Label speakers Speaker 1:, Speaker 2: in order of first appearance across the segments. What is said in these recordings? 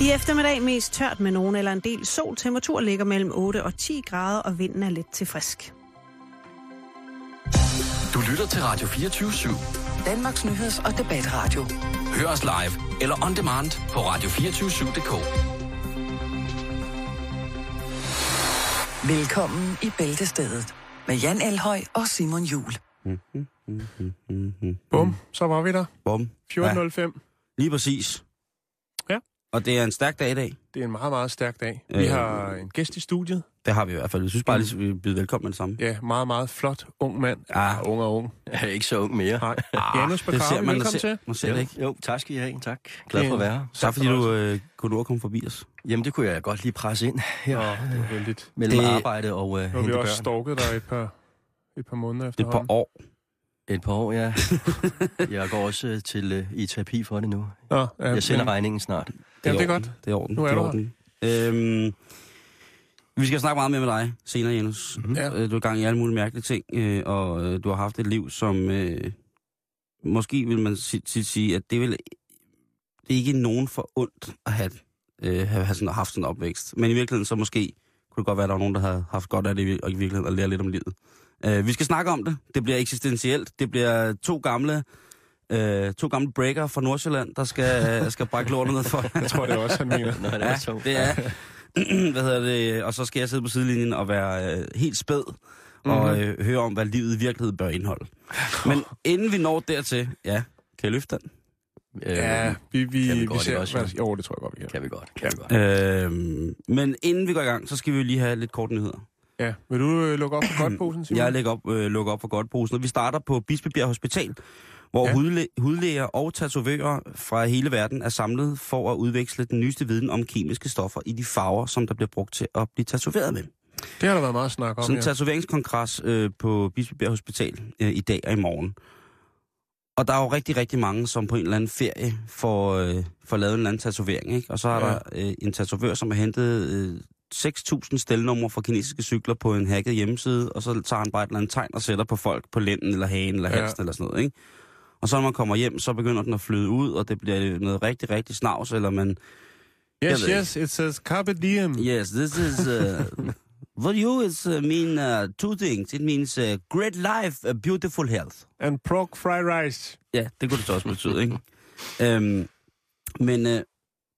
Speaker 1: I eftermiddag mest tørt med nogen eller en del sol. Temperatur ligger mellem 8 og 10 grader, og vinden er let til frisk.
Speaker 2: Du lytter til Radio 24 /7.
Speaker 3: Danmarks Nyheds- og Debatradio.
Speaker 2: Hør os live eller on demand på radio247.dk.
Speaker 3: Velkommen i Bæltestedet med Jan Elhøj og Simon Jul.
Speaker 4: Bum, så var vi der.
Speaker 5: Bum.
Speaker 4: 14.05.
Speaker 5: Lige præcis.
Speaker 4: Ja.
Speaker 5: Og det er en stærk dag i dag.
Speaker 4: Det er en meget, meget stærk dag. Vi
Speaker 5: Øh.
Speaker 4: har en gæst i studiet.
Speaker 5: Det har vi i hvert fald. Jeg synes bare, lige, vi byder velkommen med det samme.
Speaker 4: Ja, meget, meget flot ung mand.
Speaker 5: Ah.
Speaker 4: ung og ung.
Speaker 6: Jeg er ikke så ung mere.
Speaker 4: Nej. Janus
Speaker 5: det ser
Speaker 4: Bacardi,
Speaker 5: man,
Speaker 4: velkommen
Speaker 5: ser,
Speaker 4: til.
Speaker 5: man ser
Speaker 6: jo,
Speaker 5: det ikke.
Speaker 6: jo, tak skal I have. Tak. Glad for at være her.
Speaker 5: Tak fordi du øh, kunne at komme forbi os.
Speaker 6: Jamen, det kunne jeg godt lige presse ind her
Speaker 4: Nå, det var heldigt.
Speaker 6: mellem
Speaker 5: Det-
Speaker 6: arbejde og øh,
Speaker 4: Nu har vi
Speaker 6: hente
Speaker 4: også
Speaker 6: børn.
Speaker 4: stalket dig et par, et par måneder
Speaker 5: Det er et par år.
Speaker 6: Et par år, ja. Jeg går også øh, til øh, i terapi for det nu.
Speaker 4: Nå, ja,
Speaker 6: Jeg sender
Speaker 4: men-
Speaker 6: regningen snart.
Speaker 4: Jamen, det er godt.
Speaker 5: Det er orden.
Speaker 4: Nu er
Speaker 5: det orden. Øhm, vi skal snakke meget mere med dig senere, Janus.
Speaker 6: Mhm.
Speaker 5: Mm-hmm.
Speaker 4: Ja.
Speaker 5: Du er i gang i alle mulige mærkelige ting, øh, og øh, du har haft et liv, som øh, måske vil man si- si- sige, at det, vil, det er ikke nogen for ondt at have, øh, have, sådan, haft sådan en opvækst. Men i virkeligheden så måske kunne det godt være, at der var nogen, der havde haft godt af det, og i virkeligheden at lære lidt om livet. Øh, vi skal snakke om det. Det bliver eksistentielt. Det bliver to gamle øh, to gamle breaker fra Nordsjælland, der skal, skal brække lortet ned for.
Speaker 4: Jeg tror, det er også, han mener.
Speaker 6: Nå, det
Speaker 5: Ja,
Speaker 6: er to.
Speaker 5: det er. hvad hedder det? Og så skal jeg sidde på sidelinjen og være øh, helt spæd og
Speaker 4: Mhm.
Speaker 5: øh, høre om, hvad livet i virkeligheden bør indeholde. Men inden vi når dertil, ja, kan jeg løfte den?
Speaker 6: Øh,
Speaker 4: Ja, vi, vi,
Speaker 6: Kan vi
Speaker 4: vi ser...
Speaker 6: også,
Speaker 4: hvad, jo, det tror jeg godt, vi kan.
Speaker 6: Kan vi godt. Kan vi godt.
Speaker 5: Øh, men inden vi går i gang, så skal vi lige have lidt kort nyheder.
Speaker 4: Ja, vil du øh, lukke op for godtposen, Simon?
Speaker 5: Jeg lægger op, øh, lukker op for godtposen, og vi starter på Bispebjerg Hospital, hvor
Speaker 4: Ja.
Speaker 5: ja. hudlæ- hudlæger og tatovører fra hele verden er samlet for at udveksle den nyeste viden om kemiske stoffer i de farver, som der bliver brugt til at blive tatoveret med.
Speaker 4: Det har der været meget snak om,
Speaker 5: Sådan en
Speaker 4: ja.
Speaker 5: tatoveringskongres øh, på Bispebjerg Hospital øh, i dag og i morgen. Og der er jo rigtig, rigtig mange, som på en eller anden ferie får, øh, får lavet en eller anden tatovering. Ikke? Og så er
Speaker 4: Ja.
Speaker 5: ja. der øh, en tatovør, som har hentet øh, 6.000 stelnumre fra kinesiske cykler på en hacket hjemmeside, og så tager han bare et eller andet tegn og sætter på folk på lænden eller hagen eller
Speaker 4: Ja.
Speaker 5: halsen eller sådan noget. Ikke? Og så når man kommer hjem, så begynder den at flyde ud, og det bliver noget rigtig, rigtig snavs, eller man...
Speaker 4: Yes, yes, it says carpe diem.
Speaker 5: Yes, this is... Uh, for you, it's uh, mean uh, two things. It means uh, great life, uh, beautiful health.
Speaker 4: And pork fried rice.
Speaker 5: Ja, det kunne det så også betyde, ikke? øhm, men øh,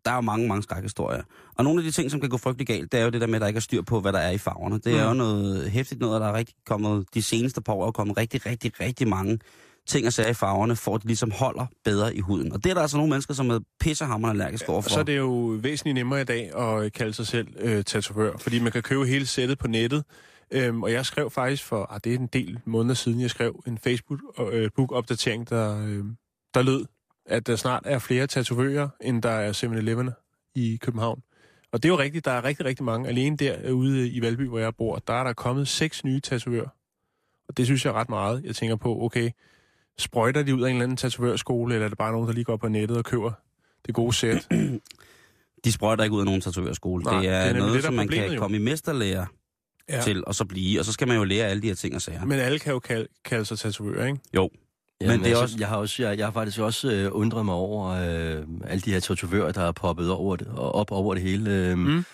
Speaker 5: der er jo mange, mange skrækhistorier. Og nogle af de ting, som kan gå frygtelig galt, det er jo det der med, at der ikke er styr på, hvad der er i farverne. Det er
Speaker 4: Mm.
Speaker 5: jo noget hæftigt noget, og der er rigtig kommet, de seneste par år er kommet rigtig, rigtig, rigtig mange ting og sager i farverne, for at de ligesom holder bedre i huden. Og det er der altså nogle mennesker, som er pissehammerende allergiske
Speaker 4: Og
Speaker 5: overfor.
Speaker 4: så er det jo væsentligt nemmere i dag at kalde sig selv øh, tatovør, fordi man kan købe hele sættet på nettet. Øhm, og jeg skrev faktisk for, ah, det er en del måneder siden, jeg skrev en Facebook-opdatering, der, øh, der lød, at der snart er flere tatovører, end der er 7-Eleven i København. Og det er jo rigtigt, der er rigtig, rigtig mange. Alene derude i Valby, hvor jeg bor, der er der kommet seks nye tatovører. Og det synes jeg er ret meget. Jeg tænker på, okay, sprøjter de ud af en eller anden tatovørskole, eller er det bare nogen, der lige går på nettet og køber det gode sæt?
Speaker 5: De sprøjter ikke ud af nogen tatovørskole.
Speaker 4: Nej,
Speaker 5: det
Speaker 4: det er
Speaker 5: er,
Speaker 4: nemlig
Speaker 5: noget,
Speaker 4: det,
Speaker 5: som
Speaker 4: er
Speaker 5: man kan
Speaker 4: jo.
Speaker 5: komme i mesterlærer
Speaker 4: Ja.
Speaker 5: ja. til, og så blive. Og så skal man jo lære alle de her ting og sager.
Speaker 4: Men alle kan jo kalde, kalde sig tatovører, ikke?
Speaker 5: Jo.
Speaker 6: Jamen,
Speaker 5: Men det er også-
Speaker 6: Jeg har, også, jeg, jeg har faktisk også øh, undret mig over øh, alle de her tatovører, der er poppet over det, og op over det hele. Øh,
Speaker 4: Mm.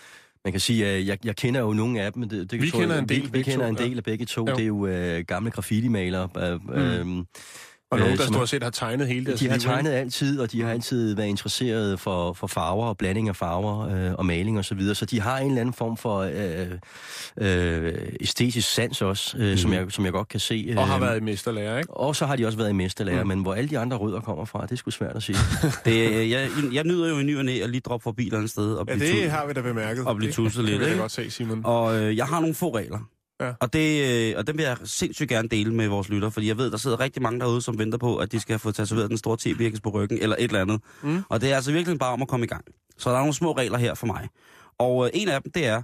Speaker 6: Man kan sige, at jeg, jeg kender jo nogle af dem. Det, det
Speaker 4: Vi
Speaker 6: tror
Speaker 4: kender en del,
Speaker 6: Vi, vi kender
Speaker 4: to,
Speaker 6: en
Speaker 4: ja.
Speaker 6: del af begge to.
Speaker 4: Jo.
Speaker 6: Det er jo øh, gamle graffiti-malere. Øh, mm.
Speaker 4: Og nogen,
Speaker 6: Øh,
Speaker 4: der stort set har tegnet hele deres
Speaker 6: De har tegnet altid, og de har altid været interesseret for, for farver og blanding af farver øh, og maling osv., så, videre. så de har en eller anden form for øh, øh, æstetisk sans også, øh, mm. som, jeg, som jeg godt kan se. Øh,
Speaker 4: Og har været i mesterlærer, ikke?
Speaker 6: og så har de også været i mesterlærer,
Speaker 4: Mm.
Speaker 6: men hvor alle de andre rødder kommer fra, det er sgu svært at sige.
Speaker 5: Det, øh, jeg, jeg nyder jo i ny og næ at lige droppe forbi et eller andet sted og
Speaker 4: Ja,
Speaker 5: blive,
Speaker 4: det
Speaker 5: tu-
Speaker 4: har vi da bemærket.
Speaker 5: og blive
Speaker 4: Det
Speaker 5: tusset
Speaker 4: kan
Speaker 5: lidt.
Speaker 4: vi da
Speaker 5: Ikke?
Speaker 4: godt se, Simon.
Speaker 5: Og øh, jeg har nogle få regler.
Speaker 4: Ja.
Speaker 5: Og, det, øh, og dem vil jeg sindssygt gerne dele med vores lytter, fordi jeg ved, der sidder rigtig mange derude, som venter på, at de skal få tatoveret den store t på ryggen, eller et eller andet.
Speaker 4: Mm.
Speaker 5: Og det er altså virkelig bare om at komme i gang. Så der er nogle små regler her for mig. Og øh, en af dem, det er,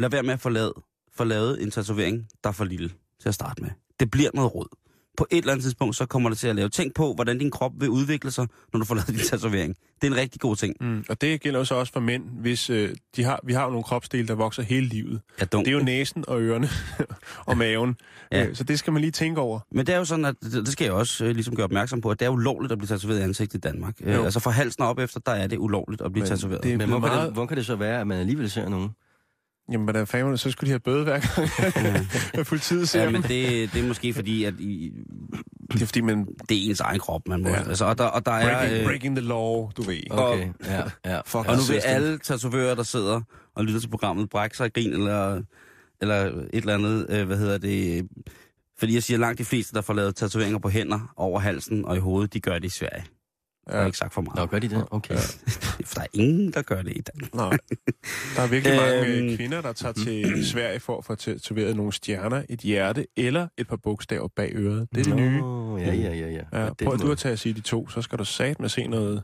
Speaker 5: lad være med at få lavet, få lavet en tatovering, der er for lille til at starte med. Det bliver noget råd. På et eller andet tidspunkt, så kommer det til at lave. Tænk på, hvordan din krop vil udvikle sig, når du får lavet din tatovering. Det er en rigtig god ting.
Speaker 4: Mm. Og det gælder så også for mænd, hvis øh, de har, vi har jo nogle kropsdele, der vokser hele livet.
Speaker 5: Ja.
Speaker 4: Det er jo næsen og ørerne og maven.
Speaker 5: Ja.
Speaker 4: Øh, så det skal man lige tænke over.
Speaker 5: Men det er jo sådan, at det skal jeg også øh, ligesom gøre opmærksom på, at det er ulovligt at blive tatoveret i ansigtet i Danmark. Øh,
Speaker 4: Jo.
Speaker 5: altså fra halsen op efter, der er det ulovligt at blive
Speaker 4: Men
Speaker 5: tatoveret.
Speaker 4: det-
Speaker 6: Men hvor,
Speaker 4: blevet
Speaker 6: kan
Speaker 4: meget-
Speaker 6: det, hvor kan det så være, at man alligevel ser nogen?
Speaker 4: Jamen, hvordan fanden, så skulle de have bøde hver gang, at politiet ser
Speaker 5: Ja, men det, det er måske fordi, at I,
Speaker 4: Det er fordi, man
Speaker 5: det er ens egen krop, man må. Ja. Altså, og der, og der er...
Speaker 4: breaking,
Speaker 5: Øh,
Speaker 4: breaking the law, du ved.
Speaker 6: Okay, ja, ja.
Speaker 4: Fuck,
Speaker 5: og nu vil alle tatovører, der sidder og lytter til programmet, brække sig grin, eller, eller et eller andet, øh, hvad hedder det... Fordi jeg siger, langt de fleste, der får lavet tatoveringer på hænder, over halsen og i hovedet, de gør det i Sverige. Jeg har
Speaker 4: Ja.
Speaker 5: ikke sagt for meget.
Speaker 6: Nå, gør de det? Okay.
Speaker 5: For der er ingen, der gør det i Danmark.
Speaker 4: Nej. Der er virkelig mange
Speaker 5: Øhm.
Speaker 4: øh, kvinder, der tager til Sverige for at få tatoveret nogle stjerner, et hjerte eller et par bogstaver bag øret. Det er det nye.
Speaker 6: Ja, ja, ja, ja.
Speaker 4: Ja, prøv du
Speaker 6: måde.
Speaker 4: at tage at sige de to, så skal du sat med se noget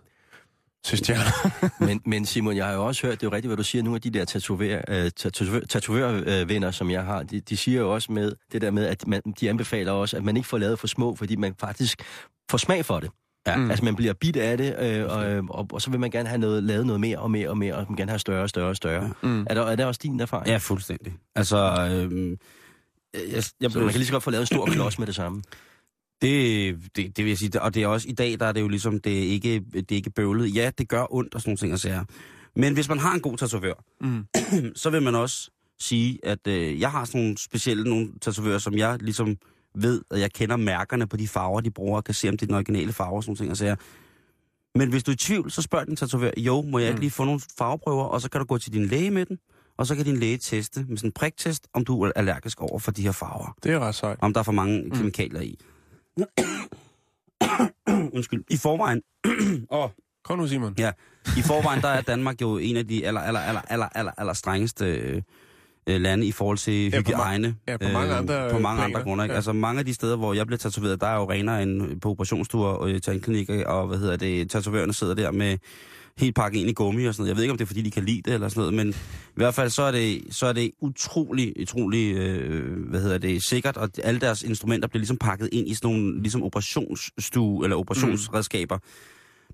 Speaker 4: til stjerner.
Speaker 6: men, men Simon, jeg har jo også hørt, det er jo rigtigt, hvad du siger, nogle af de der tatover, øh, tatovør, tatovørvenner, som jeg har, de, de siger jo også med det der med, at man, de anbefaler også, at man ikke får lavet for små, fordi man faktisk får smag for det.
Speaker 5: Ja.
Speaker 4: Mm.
Speaker 6: Altså man bliver bit af det, øh, og, og, og så vil man gerne have noget, lavet noget mere og mere og mere, og man gerne have større og større og større.
Speaker 4: Mm.
Speaker 6: Er, der, er der også din erfaring?
Speaker 5: Ja, fuldstændig. Altså, øhm, jeg, jeg,
Speaker 6: Så man kan lige så godt få lavet en stor klods med det samme.
Speaker 5: Det, det, det vil jeg sige, og det er også i dag, der er det jo ligesom, det er ikke, det er ikke bøvlet. Ja, det gør ondt og sådan nogle ting at sige. Men hvis man har en god tatovør,
Speaker 4: Mm.
Speaker 5: så vil man også sige, at øh, jeg har sådan nogle specielle nogle tatovører, som jeg ligesom ved, at jeg kender mærkerne på de farver, de bruger, og kan se, om det er den originale farve og sådan ting. Og sager. Men hvis du er i tvivl, så spørg din tatovør, jo, må jeg ikke
Speaker 4: Mm.
Speaker 5: lige få nogle farveprøver, og så kan du gå til din læge med den, og så kan din læge teste med sådan en priktest, om du er allergisk over for de her farver.
Speaker 4: Det er ret sejt.
Speaker 5: Om der er for mange mm. kemikalier i. Undskyld. I forvejen, åh,
Speaker 4: Kom nu, Simon.
Speaker 5: Ja, i forvejen der er Danmark jo en af de aller, aller, aller, aller, aller, aller strengeste øh, øh, lande i forhold til
Speaker 4: Ja, på ma-
Speaker 5: hygiejne.
Speaker 4: ja, på mange andre,
Speaker 5: På
Speaker 4: øh,
Speaker 5: mange andre
Speaker 4: planer,
Speaker 5: grunde, ikke?
Speaker 4: ja.
Speaker 5: Altså mange af de steder, hvor jeg bliver tatoveret, der er jo renere end på operationsstuer og øh, tandklinikker, og hvad hedder det, tatovørerne sidder der med helt pakket ind i gummi og sådan noget. Jeg ved ikke, om det er, fordi de kan lide det eller sådan noget, men i hvert fald så er det, så er det utrolig, utrolig, øh, hvad hedder det, sikkert, og alle deres instrumenter bliver ligesom pakket ind i sådan nogle ligesom operationsstue eller operationsredskaber.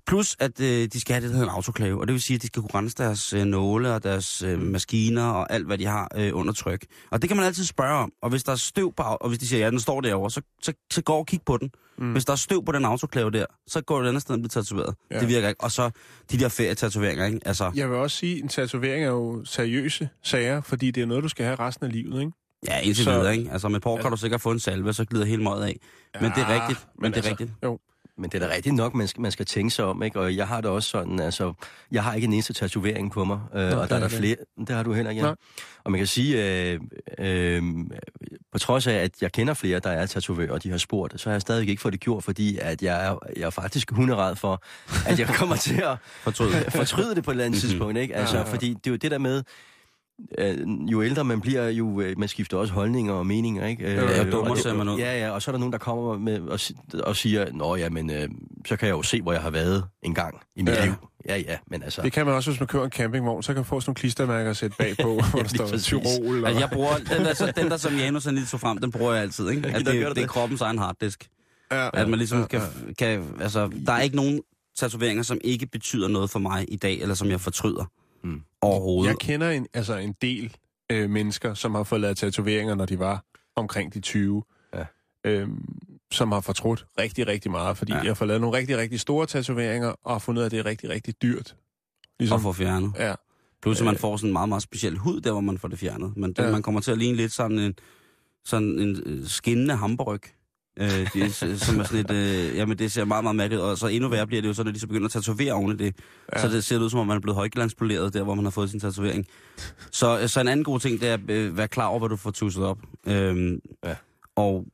Speaker 5: Plus, at øh, de skal have det, der hedder en autoklave, og det vil sige, at de skal kunne rense deres øh, nåle og deres øh, maskiner og alt, hvad de har øh, under tryk. Og det kan man altid spørge om, og hvis der er støv på, og hvis de siger, ja, den står derovre, så, så, så går og kig på den. Mm. Hvis der er støv på den autoklave der, så går det et andet sted og bliver tatoveret. Ja.
Speaker 4: Ja.
Speaker 5: Det virker ikke. Og så de der ferietatoveringer, ikke? Altså,
Speaker 4: Jeg vil også sige, at en tatovering er jo seriøse sager, fordi det er noget, du skal have resten af livet, ikke?
Speaker 5: ja, indtil
Speaker 4: så-
Speaker 5: videre, ikke? Altså med pork kan du sikkert få en salve, så glider hele møget af. Men det er
Speaker 4: Ja,
Speaker 5: rigtigt. Men,
Speaker 4: men
Speaker 5: det er
Speaker 4: altså-
Speaker 5: rigtigt.
Speaker 4: Jo.
Speaker 6: Men det er da rigtigt nok, man skal, man skal tænke sig om, ikke? Og jeg har det også sådan, altså, jeg har ikke en eneste tatovering på mig, øh, og der er
Speaker 4: er
Speaker 6: der flere, det har du heller ikke, ja. Og man kan sige, øh, øh, på trods af, at jeg kender flere, der er tatovører, og de har spurgt, så har jeg stadig ikke fået det gjort, fordi at jeg er, jeg er faktisk hunderad for, at jeg kommer til at
Speaker 5: Fortryd.
Speaker 6: fortryde det på et eller andet
Speaker 5: Mhm.
Speaker 6: tidspunkt, ikke? Altså,
Speaker 4: Ja, ja.
Speaker 6: fordi det er jo det der med, jo ældre man bliver, jo øh, man skifter også holdninger og meninger, ikke? Øh,
Speaker 5: Ja, jo dummere
Speaker 6: og det-
Speaker 5: ser man ud.
Speaker 6: Ja, ja, og så er der nogen, der kommer med og, og siger, nå ja, men øh, så kan jeg jo se, hvor jeg har været en gang i mit
Speaker 4: Ja.
Speaker 6: liv. Ja, ja, men altså...
Speaker 4: Det kan man også, hvis man kører en campingvogn, så kan man få sådan nogle klistermærker at sætte bagpå, hvor der står. Tyrol. Og...
Speaker 5: Altså, jeg bruger, den der, så, den der som Janus han lige tog frem, den bruger jeg altid, ikke? At det,
Speaker 6: du
Speaker 5: det er
Speaker 6: det.
Speaker 5: kroppens egen harddisk.
Speaker 4: ja,
Speaker 5: At man ligesom
Speaker 4: ja,
Speaker 5: kan, kan, altså, der er ikke nogen tatoveringer, som ikke betyder noget for mig i dag, eller som jeg fortryder
Speaker 6: Mm.
Speaker 5: overhovedet.
Speaker 4: Jeg kender en, altså en del øh, mennesker, som har fået lavet tatoveringer, når de var omkring de 20.
Speaker 6: Ja.
Speaker 4: Øhm, som har fortrudt rigtig, rigtig meget, fordi
Speaker 5: Ja.
Speaker 4: de har fået lavet nogle rigtig, rigtig store tatoveringer, og har fundet ud af, at det er rigtig, rigtig dyrt. Ligesom,
Speaker 5: at få fjernet.
Speaker 4: Ja,
Speaker 5: Plus, at man
Speaker 4: Øh.
Speaker 5: får sådan en meget, meget speciel hud, der hvor man får det fjernet. Men det,
Speaker 4: Ja.
Speaker 5: man kommer til at ligne lidt sådan en, sådan en øh, skinnende hamburg. Øh, det, s- som er sådan et, øh, jamen det ser meget, meget mærkeligt. Og så endnu værre bliver det jo så, når de så begynder at tatovere oven i det. Ja. Så det ser ud som om, man er blevet højglanspoleret der, hvor man har fået sin tatovering. Så, øh, så en anden god ting, det er at øh, være klar over, hvad du får tusset op. Øhm,
Speaker 6: Ja.
Speaker 5: Og,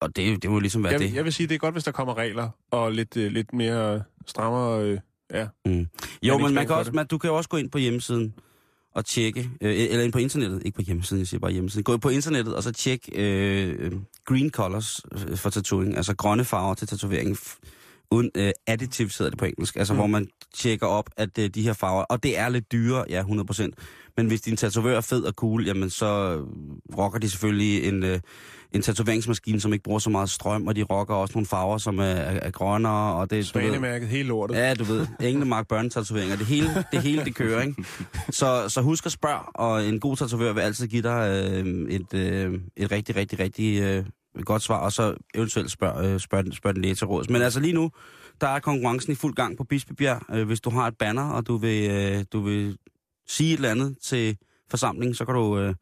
Speaker 5: og det, det må ligesom være
Speaker 4: jeg,
Speaker 5: det.
Speaker 4: jeg vil sige, det er godt, hvis der kommer regler, og lidt, øh, lidt mere strammere... Øh, ja.
Speaker 5: Mm. Jo, men man kan også, man, du kan jo også gå ind på hjemmesiden og tjekke, øh, eller ind på internettet, ikke på hjemmesiden, jeg siger bare hjemmesiden. Gå på internettet og så tjek øh, green colors øh, for tatovering, altså grønne farver til tatovering. Uden øh, additives hedder det på engelsk, altså mm. hvor man tjekker op, at øh, de her farver, og det er lidt dyre, ja, 100%, men hvis din tatovør er fed og cool, jamen så øh, rocker de selvfølgelig en, øh, en tatoveringsmaskine, som ikke bruger så meget strøm, og de rocker også nogle farver, som er, er, er grønnere, og det...
Speaker 4: Svanemærket, hele lortet.
Speaker 5: Ja, du ved, Englemark børnetatoveringer, det hele, det hele, det kører, ikke? Så, så husk at spørge, og en god tatovør vil altid give dig øh, et, øh, et rigtig, rigtig, rigtig øh, godt svar, og så eventuelt spørg, øh, spørg, den- spørg den læge til råds. Men altså lige nu, der er konkurrencen i fuld gang på Bispebjerg. Øh, hvis du har et banner, og du vil, øh, du vil sige et eller andet til forsamlingen, så kan du øh,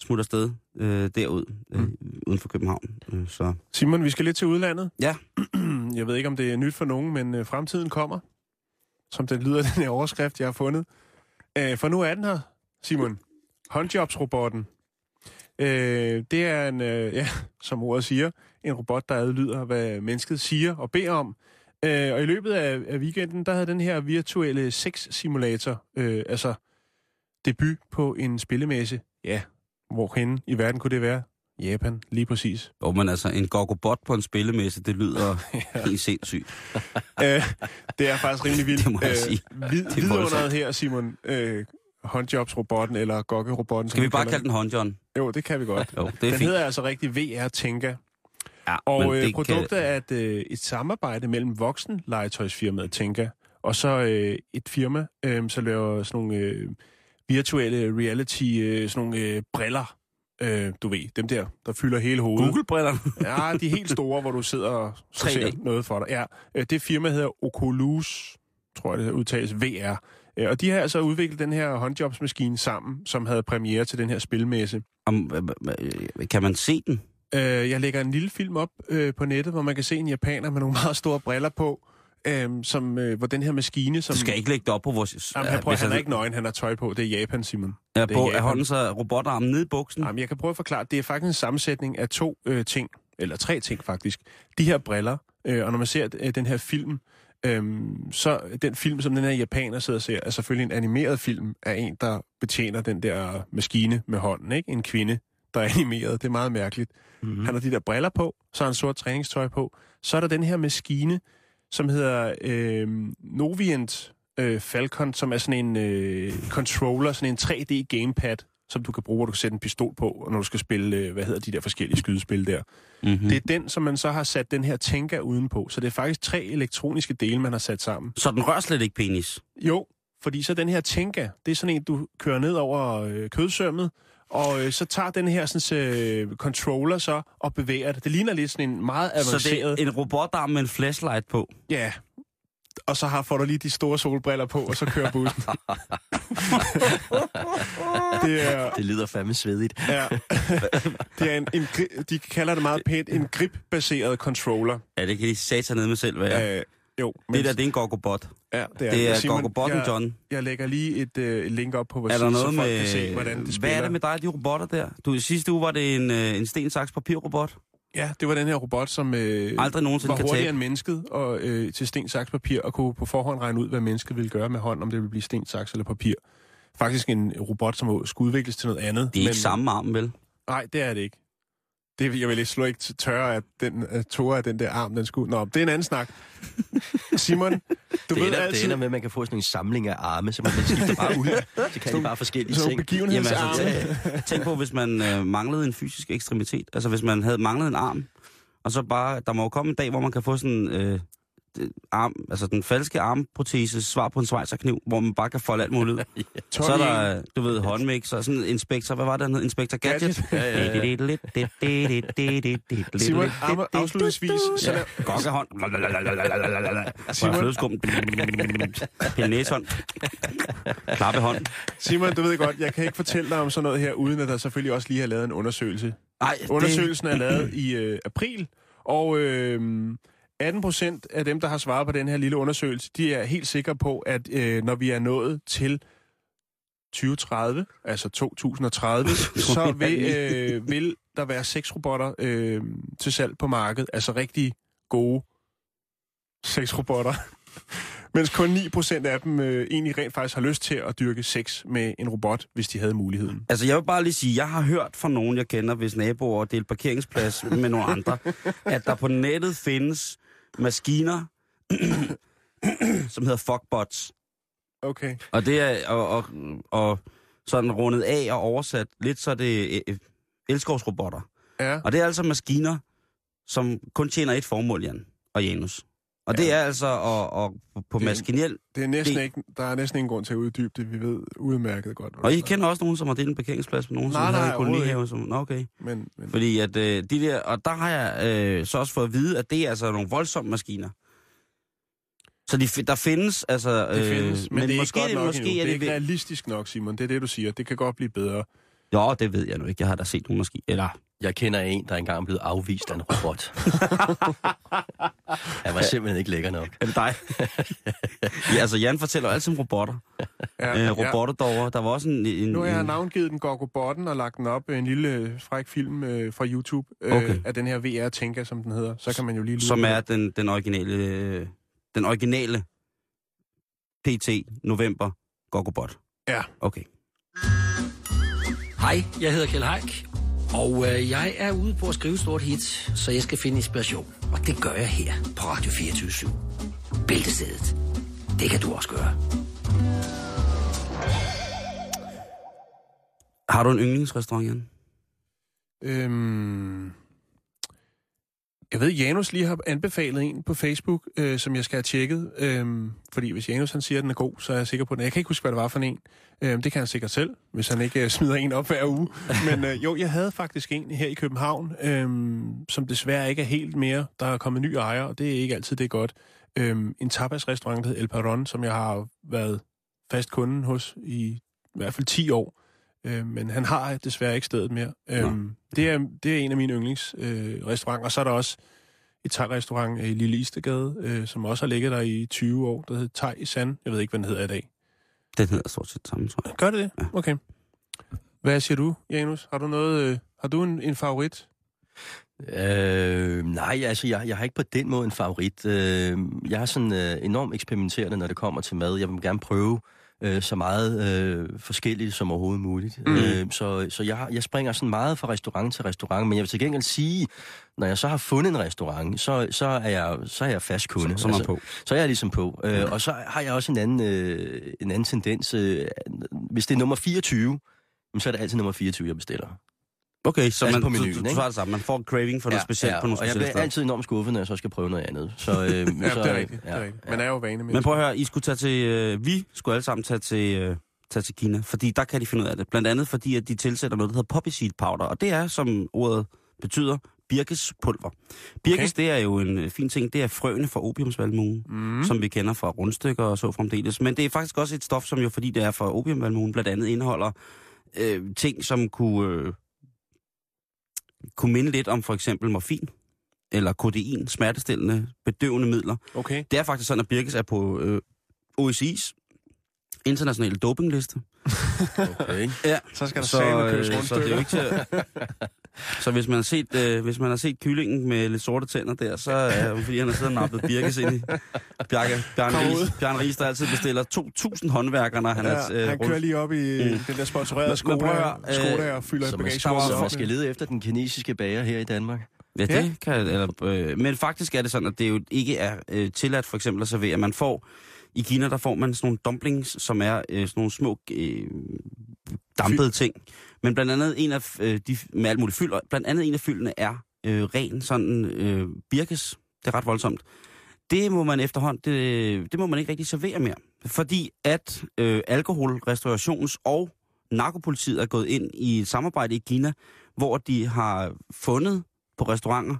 Speaker 5: smutte afsted øh, derud, øh, mm. uden for København. Øh, så
Speaker 4: Simon, vi skal lidt til udlandet.
Speaker 5: ja,
Speaker 4: Jeg ved ikke, om det er nyt for nogen, men øh, fremtiden kommer. Som den lyder, den her overskrift, jeg har fundet. Øh, for nu er den her, Simon. Håndjobsrobotten. Øh, det er en, øh, ja, som ordet siger, en robot, der adlyder, hvad mennesket siger og beder om. Øh, og i løbet af, af weekenden, der havde den her virtuelle sex-simulator, øh, altså debut på en spillemesse. Ja, hvor henne i verden kunne det være? Japan, lige præcis.
Speaker 5: hvor man altså en gogobot på en spillemesse, det lyder helt sindssygt.
Speaker 4: øh, det er faktisk rimelig vildt.
Speaker 5: Det må jeg sige.
Speaker 4: Øh, vid,
Speaker 5: Det er
Speaker 4: vidunderet her, Simon. Øh, håndjobsrobotten, eller gokkerobotten.
Speaker 5: Skal vi bare kalde den håndjohn?
Speaker 4: Jo, det kan vi godt.
Speaker 5: Jo, det er
Speaker 4: den
Speaker 5: fint.
Speaker 4: hedder altså rigtig VR Tænker.
Speaker 5: Ja,
Speaker 4: Og øh, produktet
Speaker 5: kan...
Speaker 4: er et, øh, et samarbejde mellem voksenlegetøjsfirmaet Tænker, og så øh, et firma, øh, som laver sådan nogle øh, virtuelle reality, øh, sådan nogle øh, briller. Øh, du ved, dem der, der fylder hele hovedet.
Speaker 5: Google-briller?
Speaker 4: Ja, de helt store, hvor du sidder og så
Speaker 5: 3D.
Speaker 4: ser noget for dig. Ja, øh, det firma hedder Oculus, tror jeg det udtales, VR. Øh, Og de har altså udviklet den her håndjobsmaskine sammen, som havde premiere til den her spilmesse.
Speaker 5: Om, kan man se den?
Speaker 4: Jeg lægger en lille film op på nettet, hvor man kan se en japaner med nogle meget store briller på, øh, som, øh, hvor den her maskine... Som,
Speaker 5: Du skal ikke lægge det op på vores...
Speaker 4: Jamen, han, prøver, han er
Speaker 5: jeg-
Speaker 4: ikke nøgen, han har tøj på. Det er Japan, Simon.
Speaker 5: Ja, på, er hånden så robotarmen nede i buksen?
Speaker 4: Jamen, jeg kan prøve at forklare. Det er faktisk en sammensætning af to øh, ting, eller tre ting faktisk. De her briller, øh, og når man ser øh, den her film, øh, så den film, som den her japaner sidder og ser, er selvfølgelig en animeret film af en, der betjener den der maskine med hånden, ikke? En kvinde, der er animeret. Det er meget mærkeligt. Mm-hmm. Han har de der briller på, så har han sort træningstøj på. Så er der den her maskine, som hedder øh, Novient øh, Falcon, som er sådan en øh, controller, sådan en 3D gamepad, som du kan bruge, hvor du kan sætte en pistol på, når du skal spille, øh, hvad hedder de der forskellige skydespil der.
Speaker 5: Mm-hmm.
Speaker 4: Mm. Det er den, som man så har sat den her tænker udenpå. Så det er faktisk tre elektroniske dele, man har sat sammen.
Speaker 5: Så den rører slet ikke penis?
Speaker 4: Jo, fordi så den her tænker, det er sådan en, du kører ned over øh, kødsømmet, og øh, så tager den her sådan, øh, controller så og bevæger det. Det ligner lidt sådan en meget
Speaker 5: Så
Speaker 4: avanceret...
Speaker 5: det er en robotarm med en flashlight på?
Speaker 4: Ja, og så har, får du lige de store solbriller på, og så kører bussen. det er,
Speaker 6: Det lyder fandme svedigt.
Speaker 4: ja, det er en, en, de kalder det meget pænt, en grip-baseret controller.
Speaker 5: Ja, det kan de satan ned med selv være.
Speaker 4: Øh, jo,
Speaker 5: det der, det er en gogobot.
Speaker 4: ja, det er,
Speaker 5: Det er
Speaker 4: Simon,
Speaker 5: gogobotten,
Speaker 4: jeg,
Speaker 5: John.
Speaker 4: Jeg lægger lige et øh, link op på vores
Speaker 5: Er der
Speaker 4: side,
Speaker 5: noget
Speaker 4: så folk
Speaker 5: med...
Speaker 4: kan se, hvordan det spiller.
Speaker 5: Hvad er det med dig de robotter der? Du, sidste uge var det en, øh, en sten, saks, papir-robot.
Speaker 4: Ja, det var den her robot, som øh,
Speaker 5: Aldrig nogensinde
Speaker 4: var
Speaker 5: kan
Speaker 4: hurtigere
Speaker 5: tabe.
Speaker 4: end mennesket og, øh, til sten, saks, papir, og kunne på forhånd regne ud, hvad mennesket ville gøre med hånd, om det ville blive sten, saks eller papir. Faktisk en robot, som skulle udvikles til noget andet.
Speaker 5: Det er ikke samme arm, vel?
Speaker 4: Nej, det er det ikke. Det, jeg vil ikke slå ikke til tørre, at den uh, af den der arm, den skulle... Nå, det er en anden snak. Simon, du
Speaker 6: Det
Speaker 4: ved
Speaker 6: ender,
Speaker 4: altid...
Speaker 6: det ender med, at man kan få sådan en samling af arme, så man skifter bare ud. Så kan de bare forskellige
Speaker 4: sådan
Speaker 6: ting.
Speaker 4: nogle
Speaker 5: Jamen
Speaker 4: begivenhedsarme.
Speaker 5: altså, tænk, tænk på, hvis man øh, manglede en fysisk ekstremitet. Altså, hvis man havde manglet en arm, og så bare... Der må jo komme en dag, hvor man kan få sådan... Øh, arm, altså den falske armprotese, svar på en svejserkniv, hvor man bare kan folde alt muligt ud. Så er der, øh, du ved, håndmix og sådan en inspektor. Hvad var det, han hed? Inspektor Gadget?
Speaker 4: Simon, afslutningsvis... Så
Speaker 5: Gokkehånd.
Speaker 4: Simon.
Speaker 5: Flødeskum. Pilnæshånd. Klappehånd.
Speaker 4: Simon, du ved godt, jeg kan ikke fortælle dig om sådan noget her, uden at der selvfølgelig også lige har lavet en undersøgelse.
Speaker 5: Ej, det-
Speaker 4: Undersøgelsen er lavet i øh, april, og øh, 18 procent af dem, der har svaret på den her lille undersøgelse, de er helt sikre på, at øh, når vi er nået til 2030, altså 2030, så vil, øh, vil der være sexrobotter øh, til salg på markedet. Altså rigtig gode sexrobotter. Mens kun 9 procent af dem øh, egentlig rent faktisk har lyst til at dyrke sex med en robot, hvis de havde muligheden.
Speaker 5: Altså, jeg vil bare lige sige, jeg har hørt fra nogen, jeg kender, hvis naboer deler parkeringsplads med nogle andre, at der på nettet findes maskiner, som hedder Fuckbots.
Speaker 4: Okay.
Speaker 5: Og det er og, og, og sådan rundet af og oversat lidt, så er det øh, elskovsrobotter.
Speaker 4: Ja.
Speaker 5: Og det er altså maskiner, som kun tjener et formål, Jan og Janus. Og ja. det er altså at, at på
Speaker 4: Det-
Speaker 5: maskinel...
Speaker 4: Det er næsten
Speaker 5: Det-
Speaker 4: ikke, der er næsten ingen grund til at uddybe det. Vi ved udmærket godt.
Speaker 5: Og I
Speaker 4: er.
Speaker 5: kender også nogen, som har delt en parkeringsplads med nogen, som
Speaker 4: Nej, nej,
Speaker 5: havde en kolonihave. Som, Nå, okay.
Speaker 4: Men, men
Speaker 5: Fordi at øh, de der... Og der har jeg øh, så også fået at vide, at det er altså nogle voldsomme maskiner. Så de, der findes, altså...
Speaker 4: det findes. Men, men det er
Speaker 5: måske
Speaker 4: ikke godt nok
Speaker 5: måske
Speaker 4: endnu. Det er
Speaker 5: det,
Speaker 4: ikke realistisk nok, Simon. Det er det, du siger. Det kan godt blive bedre.
Speaker 5: Jo, det ved jeg nu ikke. Jeg har da set nogle maskiner. Eller...
Speaker 6: Jeg kender en, der engang er blevet afvist af en robot. Han var simpelthen ikke lækker nok.
Speaker 5: Er det dig? ja, altså, Jan fortæller altid om robotter.
Speaker 4: Ja,
Speaker 5: Øh, robotter derovre. Der var også en... en
Speaker 4: Nu har jeg
Speaker 5: en,
Speaker 4: navngivet den Gorgobotten og lagt den op en lille øh, fræk film øh, fra YouTube øh,
Speaker 5: Okay.
Speaker 4: af den her VR Tænker, som den hedder. Så kan man jo lige
Speaker 5: som er den, den originale... øh, Den originale PT november Gogobot.
Speaker 4: Ja.
Speaker 5: Okay.
Speaker 7: Hej, jeg hedder Kjell Haik, og øh, jeg er ude på at skrive et stort hit, så jeg skal finde inspiration. Og det gør jeg her på Radio 24 Bæltestedet. Det kan du også gøre.
Speaker 5: Har du en yndlingsrestaurant, Jan?
Speaker 4: Øhm, jeg ved, Janus lige har anbefalet en på Facebook, øh, som jeg skal have tjekket. Øh, fordi hvis Janus han siger, at den er god, så er jeg sikker på den. Jeg kan ikke huske, hvad det var for en. Øh, det kan han sikkert selv, hvis han ikke øh, smider en op hver uge. Men øh, jo, jeg havde faktisk en her i København, øh, som desværre ikke er helt mere. Der er kommet nye ejere, og det er ikke altid det er godt. Øh, en tapasrestaurant, der hedder El Paron, som jeg har været fast kunden hos i, i hvert fald 10 år. Øh, men han har desværre ikke stedet mere. Øhm, det, er, det er en af mine yndlingsrestauranter. Øh, restauranter. og så er der også et thai-restaurant i Lille Istegade, øh, som også har ligget der i 20 år, der hedder Thai i Sand. Jeg ved ikke, hvad den hedder i dag.
Speaker 5: Den hedder stort set samme, tror jeg.
Speaker 4: Gør det det?
Speaker 5: Ja.
Speaker 4: Okay. Hvad siger du, Janus? Har du noget? Øh, har du en, en favorit?
Speaker 6: Øh, nej, altså, jeg, jeg har ikke på den måde en favorit. Øh, jeg er sådan øh, enormt eksperimenterende, når det kommer til mad. Jeg vil gerne prøve øh, så meget øh, forskelligt som overhovedet muligt.
Speaker 4: Mm.
Speaker 6: Øh, så så jeg, jeg springer sådan meget fra restaurant til restaurant, men jeg vil til gengæld sige, når jeg så har fundet en restaurant, så, så, er, jeg, så er jeg fast kunde. Altså,
Speaker 5: Så, så man på.
Speaker 6: Så er jeg ligesom på. Øh, og så har jeg også en anden, øh, en anden tendens. Øh, hvis det er nummer 24, jamen, så er det altid nummer 24, jeg bestiller.
Speaker 5: Okay, så
Speaker 6: Altså
Speaker 5: man,
Speaker 6: på
Speaker 5: du,
Speaker 6: menuen,
Speaker 5: du, du, får det samme. Man får en craving for noget specielt på nogle
Speaker 6: og jeg bliver
Speaker 5: steder.
Speaker 6: altid enormt skuffet, når jeg så skal prøve noget andet. Så, øh,
Speaker 4: Ja,
Speaker 6: så,
Speaker 4: det er rigtigt. Ja, det er rigtigt. Man er jo vane med
Speaker 5: Men prøv at høre, I skulle tage til, øh, vi skulle alle sammen tage til, øh, tage til Kina, fordi der kan de finde ud af det. Blandt andet fordi, at de tilsætter noget, der hedder poppy seed powder, og det er, som ordet betyder, birkespulver. Birkes, okay. det er jo en øh, fin ting, det er frøene fra opiumsvalmuen, mm. som vi kender fra rundstykker og så fremdeles. Men det er faktisk også et stof, som jo, fordi det er fra opiumvalmuen, blandt andet indeholder øh, ting, som kunne, øh, kunne minde lidt om for eksempel morfin, eller kodein, smertestillende, bedøvende midler.
Speaker 4: Okay.
Speaker 5: Det er faktisk sådan, at Birkes er på øh, OSI's internationale dopingliste.
Speaker 6: okay.
Speaker 5: Ja,
Speaker 4: Så skal der
Speaker 5: så, øh, så det er jo ikke til at... Så hvis man, har set, øh, hvis man har set kyllingen med lidt sorte tænder der, så er det fordi, han har siddet og nappet Birkes ind i Bjarke, Bjarne. Ries, Bjarne Ries, der altid bestiller 2.000 håndværkere, når han er
Speaker 4: Ja,
Speaker 5: øh,
Speaker 4: han kører lige op i mm. den der sponsorerede
Speaker 5: høre, øh,
Speaker 4: Skoda og fylder
Speaker 6: Så man,
Speaker 4: bagagerummet
Speaker 6: så man skal lede efter den kinesiske bager her i Danmark.
Speaker 5: Ja, det
Speaker 4: Ja.
Speaker 5: ja. kan... Eller, øh, men faktisk er det sådan, at det jo ikke er øh, tilladt for eksempel at servere. Man får... I Kina, der får man sådan nogle dumplings, som er øh, sådan nogle små øh, dampede ting. Men blandt andet en af øh, de... Med alt muligt fyld. og Blandt andet en af fyldene er øh, ren sådan øh, birkes. Det er ret voldsomt. Det må man efterhånden... Det, det må man ikke rigtig servere mere. Fordi at øh, alkohol, restaurations- og narkopolitiet er gået ind i et samarbejde i Kina, hvor de har fundet på restauranter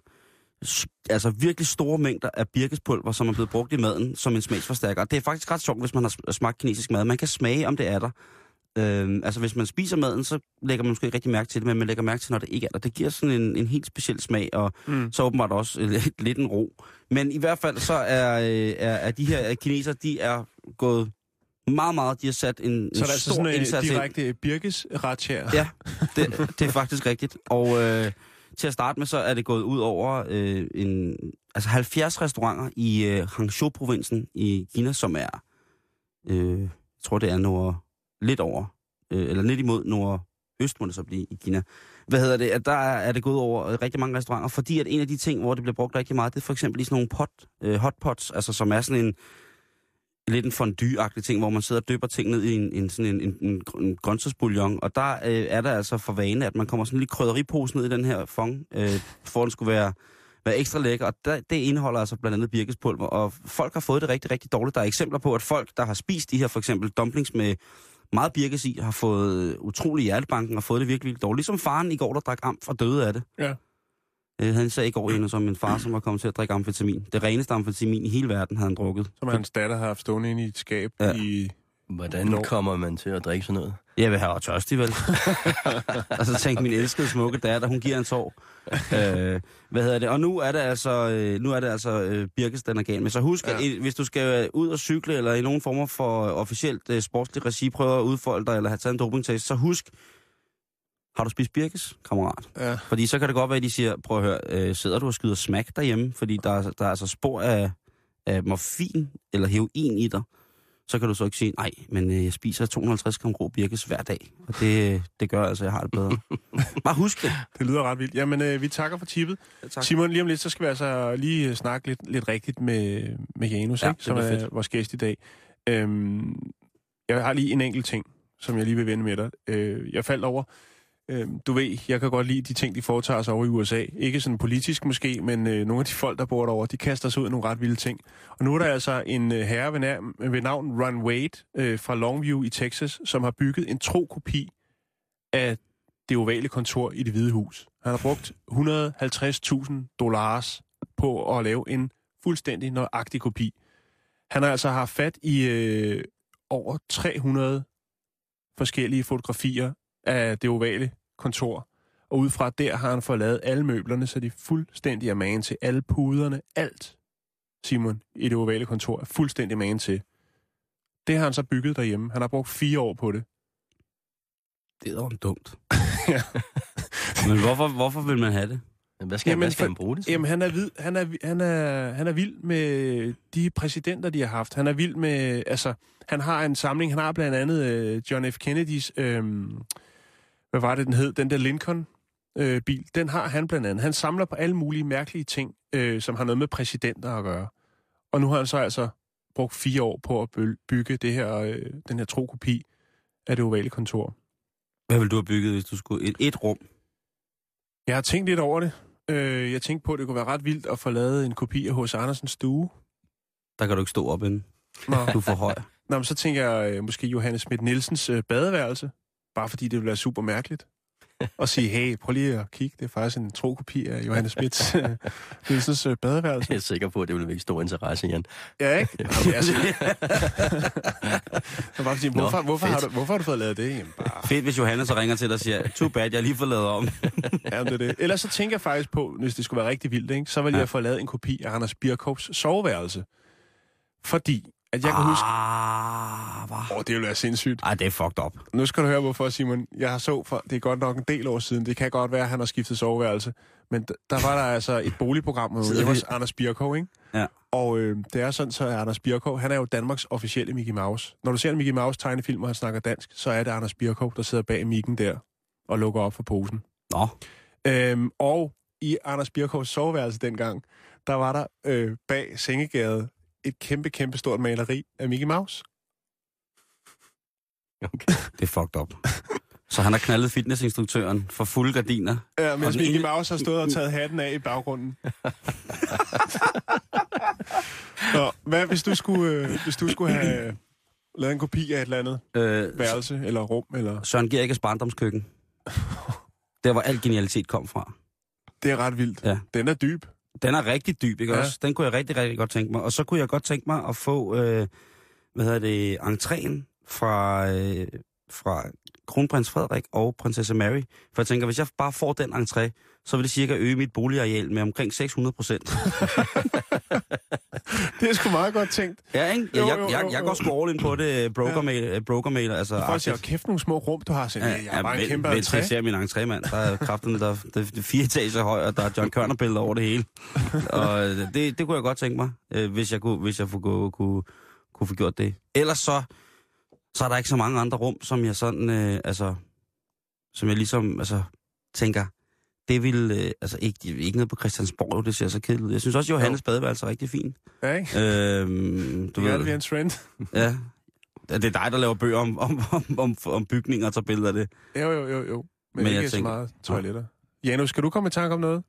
Speaker 5: altså virkelig store mængder af birkespulver, som er blevet brugt i maden som en smagsforstærker. Det er faktisk ret sjovt, hvis man har smagt kinesisk mad. Man kan smage, om det er der. Øhm, altså hvis man spiser maden, så lægger man måske ikke rigtig mærke til det, men man lægger mærke til, når det ikke er der. Det giver sådan en, en helt speciel smag, og mm. så åbenbart også øh, lidt, en ro. Men i hvert fald så er, øh, er, er de her kineser, de er gået meget, meget, de har sat en, en
Speaker 4: Så er der altså
Speaker 5: stor
Speaker 4: sådan en
Speaker 5: ind.
Speaker 4: direkte Birkes her.
Speaker 5: Ja, det, det er faktisk rigtigt. Og øh, til at starte med, så er det gået ud over øh, en, altså 70 restauranter i øh, Hangzhou-provinsen i Kina, som er, øh, jeg tror det er nord, lidt over, øh, eller lidt imod nordøst, må det så blive i Kina. Hvad hedder det? At der er, er det gået over øh, rigtig mange restauranter, fordi at en af de ting, hvor det bliver brugt rigtig meget, det er for eksempel i sådan nogle pot, øh, hotpots, altså som er sådan en lidt en fondue ting, hvor man sidder og døber ting ned i en, en, sådan en, en, en, en grøntsagsbouillon. Og der øh, er der altså for vane, at man kommer sådan en lille krydderipose ned i den her fond, øh, for den skulle være, være ekstra lækker. Og der, det indeholder altså blandt andet birkespulver. Og folk har fået det rigtig, rigtig dårligt. Der er eksempler på, at folk, der har spist de her for eksempel dumplings med meget birkes i, har fået utrolig hjertebanken og fået det virkelig, virkelig dårligt. Ligesom faren i går, der drak amf og døde af det.
Speaker 4: Ja.
Speaker 5: Øh, han sagde i går en som en far, som var kommet til at drikke amfetamin. Det reneste amfetamin i hele verden havde han drukket.
Speaker 4: Som hans datter har haft stående inde i et skab
Speaker 5: ja.
Speaker 4: i...
Speaker 6: Hvordan
Speaker 4: Nå.
Speaker 6: kommer man til at drikke sådan noget?
Speaker 5: Jeg vil have tørstig, vel? og så tænkte min elskede smukke datter, hun giver en tår. øh, hvad hedder det? Og nu er det altså, øh, nu er det altså øh, Birkes, den er gal med. Så husk, ja. At, hvis du skal ud og cykle, eller i nogen former for officielt øh, sportslig regi, prøve at udfolde dig, eller have taget en dopingtest, så husk, har du spist Birkes, kammerat?
Speaker 4: Ja.
Speaker 5: Fordi så kan det godt være, at de siger, prøv at høre, øh, sidder du og skyder smack derhjemme? Fordi der, er- der er altså spor af, af morfin eller heroin i dig. Så kan du så ikke sige, nej, men øh, jeg spiser 250 gram rå birkes hver dag. Og det, det gør altså, jeg har det bedre. Bare husk det.
Speaker 4: Det lyder ret vildt. Jamen, øh, vi takker for tippet.
Speaker 5: Ja, tak.
Speaker 4: Simon, lige om lidt, så skal vi altså lige øh, snakke lidt, lidt rigtigt med, med Janus,
Speaker 5: Ja,
Speaker 4: ikke? som er
Speaker 5: fedt.
Speaker 4: vores gæst i dag. Øhm, jeg har lige en enkelt ting, som jeg lige vil vende med dig. Øh, jeg faldt over, øh, du ved, jeg kan godt lide de ting, de foretager sig over i USA. Ikke sådan politisk måske, men øh, nogle af de folk, der bor derovre, de kaster sig ud i nogle ret vilde ting. Og nu er der altså en øh, herre ved, nær, ved navn Ron Wade øh, fra Longview i Texas, som har bygget en tro kopi af det ovale kontor i det hvide hus. Han har brugt 150.000 dollars på at lave en fuldstændig nøjagtig kopi. Han har altså haft fat i øh, over 300 forskellige fotografier af det ovale kontor. Og ud fra der har han fået lavet alle møblerne, så de fuldstændig er magen til. Alle puderne, alt, Simon, i det ovale kontor er fuldstændig magen til. Det har han så bygget derhjemme. Han har brugt fire år på det.
Speaker 5: Det er jo dumt.
Speaker 4: Ja.
Speaker 5: Men hvorfor, hvorfor vil man have det?
Speaker 6: Hvad skal,
Speaker 4: Jamen,
Speaker 6: hvad skal han bruge det til?
Speaker 4: Jamen, han er, vid, han, er, han, er, han er vild med de præsidenter, de har haft. Han er vild med, altså, han har en samling, han har blandt andet øh, John F. Kennedys, øh, hvad var det, den hed, den der Lincoln øh, bil, den har han blandt andet. Han samler på alle mulige mærkelige ting, øh, som har noget med præsidenter at gøre. Og nu har han så altså brugt fire år på at bygge det her, øh, den her trokopi af det ovale kontor.
Speaker 5: Hvad ville du have bygget, hvis du skulle... Et, et rum.
Speaker 4: Jeg har tænkt lidt over det. Øh, jeg tænkte på, at det kunne være ret vildt at få lavet en kopi af H.C. Andersens stue.
Speaker 5: Der kan du ikke stå op inden.
Speaker 4: Nå.
Speaker 5: Du er for høj.
Speaker 4: Nå, men så tænker jeg øh, måske Johannes Schmidt Nielsens øh, badeværelse. Bare fordi det ville være super mærkeligt. Og sige, hey, prøv lige at kigge. Det er faktisk en tro kopi af Johannes Schmidt øh, Nielsens øh, badeværelse.
Speaker 6: Jeg er sikker på, at det vil vække stor interesse, Jan.
Speaker 4: Ja, ikke? Jamen, altså, bare sige,
Speaker 6: Nå,
Speaker 4: hvorfor, hvorfor, har du, hvorfor har du fået lavet det? Jamen, bare,
Speaker 5: Fedt, hvis Johannes så ringer til dig og siger, too bad, jeg har lige fået lavet om.
Speaker 4: ja, det er det. Ellers så tænker jeg faktisk på, hvis det skulle være rigtig vildt, ikke? så ville
Speaker 5: Ja.
Speaker 4: jeg få lavet en kopi af Anders Birkhovs soveværelse. Fordi, at jeg kan huske...
Speaker 5: Ah, hvad?
Speaker 4: Åh, oh, det ville være sindssygt.
Speaker 5: Ej, det er fucked up.
Speaker 4: Nu skal du høre, hvorfor, Simon. Jeg har så for, det er godt nok en del år siden. Det kan godt være, at han har skiftet soveværelse. Men der var der altså et boligprogram med hos Anders Birkov, ikke?
Speaker 5: Ja.
Speaker 4: Og øh, det er sådan, så er Anders Birkov, han er jo Danmarks officielle Mickey Mouse. Når du ser en Mickey Mouse tegnefilm, og han snakker dansk, så er det Anders Birkov, der sidder bag mikken der og lukker op for posen.
Speaker 5: Nå,
Speaker 4: Øhm, og i Anders Birkovs soveværelse dengang, der var der øh, bag sengegade et kæmpe, kæmpe stort maleri af Mickey Mouse.
Speaker 5: det er fucked up. Så han har knaldet fitnessinstruktøren for fulde gardiner.
Speaker 4: Ja, mens Mickey
Speaker 5: ene-
Speaker 4: Mouse har stået og taget hatten af i baggrunden. Nå, hvad hvis du skulle, øh, hvis du skulle have lavet en kopi af et eller andet
Speaker 5: Øh,
Speaker 4: værelse eller rum? Eller...
Speaker 5: Søren Gerikes barndomskøkken. Der hvor al genialitet kom fra.
Speaker 4: Det er ret vildt.
Speaker 5: Ja.
Speaker 4: Den er dyb.
Speaker 5: Den er rigtig dyb, ikke
Speaker 4: Ja.
Speaker 5: også? Den kunne jeg rigtig, rigtig godt tænke mig. Og så kunne jeg godt tænke mig at få, øh, hvad hedder det, entréen fra, øh, fra kronprins Frederik og prinsesse Mary. For jeg tænker, hvis jeg bare får den entré, så vil det cirka øge mit boligareal med omkring 600 procent.
Speaker 4: Det er sgu meget godt tænkt.
Speaker 5: Ja, ikke?
Speaker 4: Jo,
Speaker 5: Jeg,
Speaker 4: jo,
Speaker 5: jeg, jeg,
Speaker 4: jo,
Speaker 5: jeg
Speaker 4: jo.
Speaker 5: går sgu all in på det, brokermail, brokermail altså...
Speaker 4: Folk siger, kæft nogle små rum, du har. Så, ja, jeg har bare en kæmpe
Speaker 5: vent, jeg
Speaker 4: entré.
Speaker 5: ser min entrémand. Der er kraften, der, er fire etager høj, og der er John Kørner-billeder over det hele. og øh, det, det kunne jeg godt tænke mig, øh, hvis jeg kunne, hvis jeg kunne, kunne, kunne få gjort det. Ellers så, så er der ikke så mange andre rum, som jeg sådan, øh, altså... som jeg ligesom altså, tænker, det vil, øh, altså ikke, ikke noget på Christiansborg, jo, det ser så kedeligt ud. Jeg synes også, Johannes badeværelse er rigtig fint.
Speaker 4: Ja, ikke?
Speaker 5: Øhm, du
Speaker 4: det er
Speaker 5: ved,
Speaker 4: en trend.
Speaker 5: ja. Det er dig, der laver bøger om, om, om, om, om bygninger og tager billeder af det.
Speaker 4: Jo, jo, jo, jo. Men,
Speaker 5: Men
Speaker 4: ikke
Speaker 5: jeg
Speaker 4: så
Speaker 5: tænker-
Speaker 4: meget toiletter. Janus, skal du komme i tanke om noget?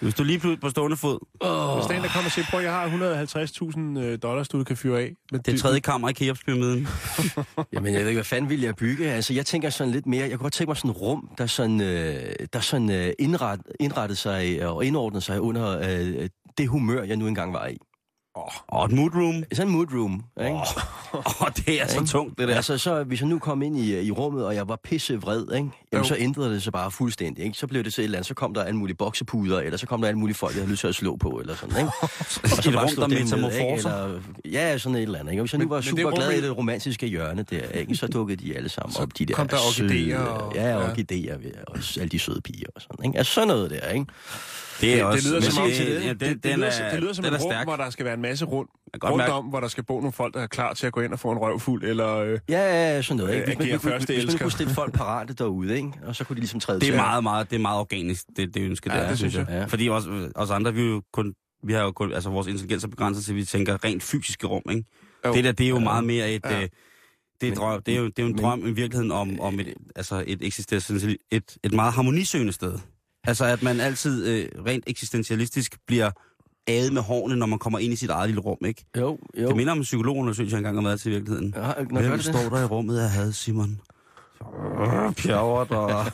Speaker 5: Hvis du lige pludselig på stående fod,
Speaker 4: Oh. Hvis der er en, der kommer og siger, prøv, jeg har 150.000 øh, dollars, du kan fyre af. Men
Speaker 5: det tredje kammer i Keops-pyramiden.
Speaker 6: Jamen, jeg ved ikke, hvad fanden vil jeg bygge? Altså, jeg tænker sådan lidt mere, jeg kunne godt tænke mig sådan et rum, der sådan, øh, der sådan øh, indret, indrettet sig og indordnet sig under øh, det humør, jeg nu engang var i.
Speaker 5: Og et mood room.
Speaker 6: Sådan en mood room, ikke?
Speaker 5: Åh, oh, det er så tungt, det der.
Speaker 6: Altså, så, hvis jeg nu kom ind i, i rummet, og jeg var pissevred, ikke? Jamen,
Speaker 4: Jo.
Speaker 6: så ændrede det sig bare fuldstændig, ikke? Så blev det så et eller andet, så kom der alle mulige boksepuder, eller så kom der alle mulige folk, jeg havde lyst til at slå på, eller sådan, ikke? Og
Speaker 5: Et rum,
Speaker 6: bare
Speaker 5: der
Speaker 6: slå dem ned, ikke? Eller, ja, sådan et eller andet, ikke? Og hvis jeg nu
Speaker 4: Men-
Speaker 6: var super glad i det romantiske hjørne der, ikke? Så dukkede de alle sammen
Speaker 4: Så
Speaker 6: op, de der
Speaker 4: kom der orkideer
Speaker 6: søde-
Speaker 4: og-
Speaker 6: Ja,
Speaker 4: ja.
Speaker 6: orkideer, og alle de søde piger og sådan, ikke? Altså sådan noget der, ikke?
Speaker 5: Det er også...
Speaker 4: det lyder
Speaker 5: men
Speaker 4: som om,
Speaker 5: det, ja, den,
Speaker 4: det,
Speaker 5: den
Speaker 4: lyder,
Speaker 5: er,
Speaker 4: det lyder som
Speaker 5: den
Speaker 4: en
Speaker 5: er
Speaker 4: rum,
Speaker 5: stærk.
Speaker 4: hvor der skal være en masse rundt, rundt
Speaker 5: mærke-
Speaker 4: om, hvor der skal bo nogle folk, der er klar til at gå ind og få en røvfuld, eller... Øh,
Speaker 6: Ja, ja, ja, sådan noget, ikke?
Speaker 4: Øh,
Speaker 6: Hvis man, hvis,
Speaker 4: første
Speaker 6: hvis man kunne stille folk parate derude, ikke? Og så kunne de ligesom træde
Speaker 5: Det er
Speaker 6: til.
Speaker 5: meget, meget, det er meget organisk, det, det ønske,
Speaker 4: Ja,
Speaker 5: der er,
Speaker 4: det synes jeg.
Speaker 6: Ja.
Speaker 5: Fordi os, os andre, vi er jo kun, vi har jo kun, altså vores intelligens er begrænset til, vi tænker rent fysiske rum, ikke?
Speaker 4: Jo.
Speaker 5: Det der, det er jo meget mere et,
Speaker 4: Ja.
Speaker 5: ja. det, er, drøm, det, er jo, det er jo en
Speaker 6: men-
Speaker 5: drøm i virkeligheden om, om et, altså et, eksistentiel, et, et meget harmonisøgende sted. Altså at man altid øh, rent eksistentialistisk bliver adet med hårene, når man kommer ind i sit eget lille rum, ikke?
Speaker 6: Jo, jo.
Speaker 5: Det minder om en psykologundersøgelse, jeg engang har været til i virkeligheden.
Speaker 6: Ja, når
Speaker 5: Hvem
Speaker 6: det
Speaker 5: står der i rummet af had, Simon? Pjavret og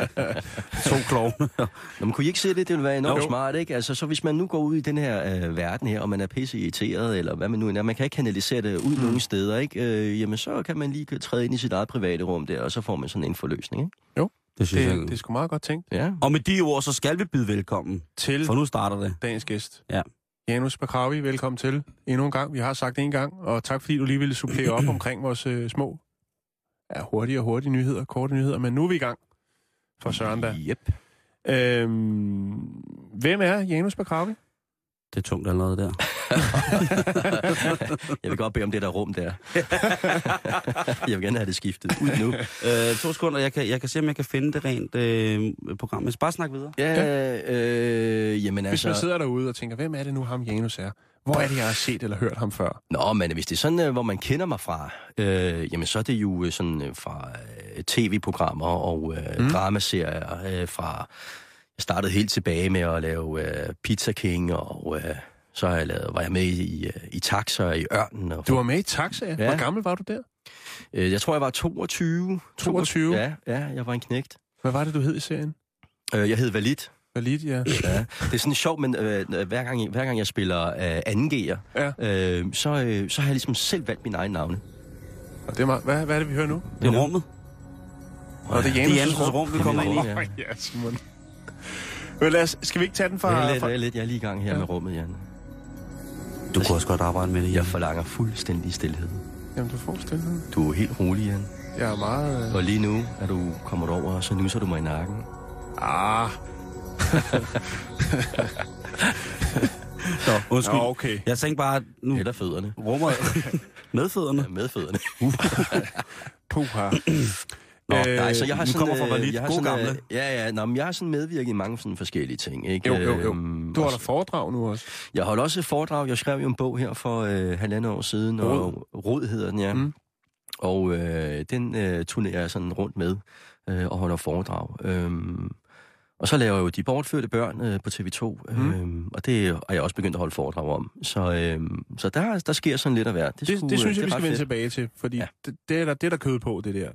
Speaker 5: to klovne.
Speaker 6: Nå, men kunne I ikke se det? Det ville være enormt
Speaker 5: Jo.
Speaker 6: smart, ikke? Altså, så hvis man nu går ud i den her øh, verden her, og man er pisse irriteret, eller hvad man nu er, man kan ikke kanalisere det ud
Speaker 5: Mm.
Speaker 6: nogen steder, ikke? Øh, jamen, så kan man lige træde ind i sit eget private rum der, og så får man sådan en forløsning, ikke?
Speaker 5: Det synes jeg.
Speaker 4: det, det er sgu meget godt tænkt.
Speaker 6: Ja.
Speaker 5: Og med de ord, så skal vi byde velkommen,
Speaker 4: Til
Speaker 5: for nu starter det.
Speaker 4: dagens gæst.
Speaker 5: Ja.
Speaker 4: Janus Bakravi, velkommen til endnu en gang. Vi har sagt det en gang, og tak fordi du lige ville supplere op omkring vores øh, små, ja, hurtige og hurtige nyheder, korte nyheder, men nu er vi i gang for Søren da.
Speaker 6: Yep.
Speaker 4: Øhm, hvem er Janus Bakravi?
Speaker 5: Det er tungt allerede der.
Speaker 6: Jeg vil godt bede om det der rum der. jeg vil gerne have det skiftet ud nu.
Speaker 5: øh, to sekunder, jeg kan, jeg kan se, om jeg kan finde det rent øh, program. Men bare snak videre.
Speaker 6: Ja, øh, jamen
Speaker 4: Hvis man
Speaker 6: altså...
Speaker 4: sidder derude og tænker, hvem er det nu ham Janus er? Hvor er det, jeg har set eller hørt ham før?
Speaker 6: Nå, men hvis det er sådan, øh, hvor man kender mig fra, øh, jamen så er det jo øh, sådan øh, fra øh, tv-programmer og øh, mm. dramaserier øh, fra... Jeg startede helt tilbage med at lave øh, Pizza King, og øh, så har jeg lavet, var jeg med i, i, Taxa og i Ørnen. Og,
Speaker 4: Du var med i Taxa, ja.
Speaker 6: Ja.
Speaker 4: Hvor gammel var du der?
Speaker 6: øh, jeg tror, jeg var 22.
Speaker 4: 22?
Speaker 6: Ja, ja, jeg var en knægt.
Speaker 4: Hvad var det, du hed i serien?
Speaker 6: Øh, jeg hed Valit.
Speaker 4: Valid, ja.
Speaker 6: Ja. Det er sådan sjovt, men øh, hver, gang, hver gang jeg spiller øh, anden G'er,
Speaker 4: ja.
Speaker 6: øh, så, øh, så har jeg ligesom selv valgt min egen navne.
Speaker 4: Og det er meget, hvad, hvad er det, vi hører nu?
Speaker 5: Det er rummet.
Speaker 4: Og det er
Speaker 5: Det er
Speaker 4: Janus'
Speaker 5: Janus' rum, vi kommer ind i.
Speaker 6: Ja.
Speaker 4: Ja, ja Simon. Men lad os, skal vi ikke tage den fra...
Speaker 6: Vent lidt,
Speaker 4: fra
Speaker 6: lidt, jeg er lige i gang her
Speaker 4: Ja.
Speaker 6: med rummet, Jan.
Speaker 5: Du kunne også godt arbejde med det.
Speaker 6: Jeg forlanger fuldstændig stillhed.
Speaker 4: Jamen, du får stillhed.
Speaker 6: Du er helt rolig, Jan.
Speaker 4: Jeg er meget... Øh...
Speaker 6: Og lige nu er du kommet over, og så nusser du mig i nakken.
Speaker 4: Ah,
Speaker 5: Nå, undskyld.
Speaker 4: Nå, okay.
Speaker 5: Jeg tænkte bare, at nu
Speaker 6: Eller fødderne.
Speaker 5: rummer med fødderne.
Speaker 6: Ja, med fødderne.
Speaker 4: Puha.
Speaker 5: Nå,
Speaker 4: Øh,
Speaker 6: Nej, så jeg har
Speaker 5: vi
Speaker 6: sådan...
Speaker 5: kommer fra
Speaker 6: øh,
Speaker 5: Valit.
Speaker 6: jeg har
Speaker 5: God
Speaker 6: sådan,
Speaker 5: gamle.
Speaker 6: øh, Ja, ja, nå, men jeg har sådan medvirket i mange sådan forskellige ting, ikke?
Speaker 4: Jo, jo, jo.
Speaker 6: Øhm,
Speaker 4: Du holder foredrag nu også.
Speaker 6: Jeg holdt også et foredrag. Jeg skrev jo en bog her for øh, halvandet år siden, og Rod hedder den, ja.
Speaker 4: Mm.
Speaker 6: Og øh, den øh, turnerer jeg sådan rundt med øh, og holder foredrag. Øhm, og så laver jeg jo De Bortførte Børn øh, på TV2,
Speaker 4: Mm.
Speaker 6: øhm, og det er jeg også begyndt at holde foredrag om. Så, øhm, så der, der sker sådan lidt af hvert.
Speaker 4: Det, det synes
Speaker 6: øh,
Speaker 4: jeg, vi
Speaker 6: er
Speaker 4: skal vende tilbage til, fordi. Ja. det, det, er der, det er der kød på, det der.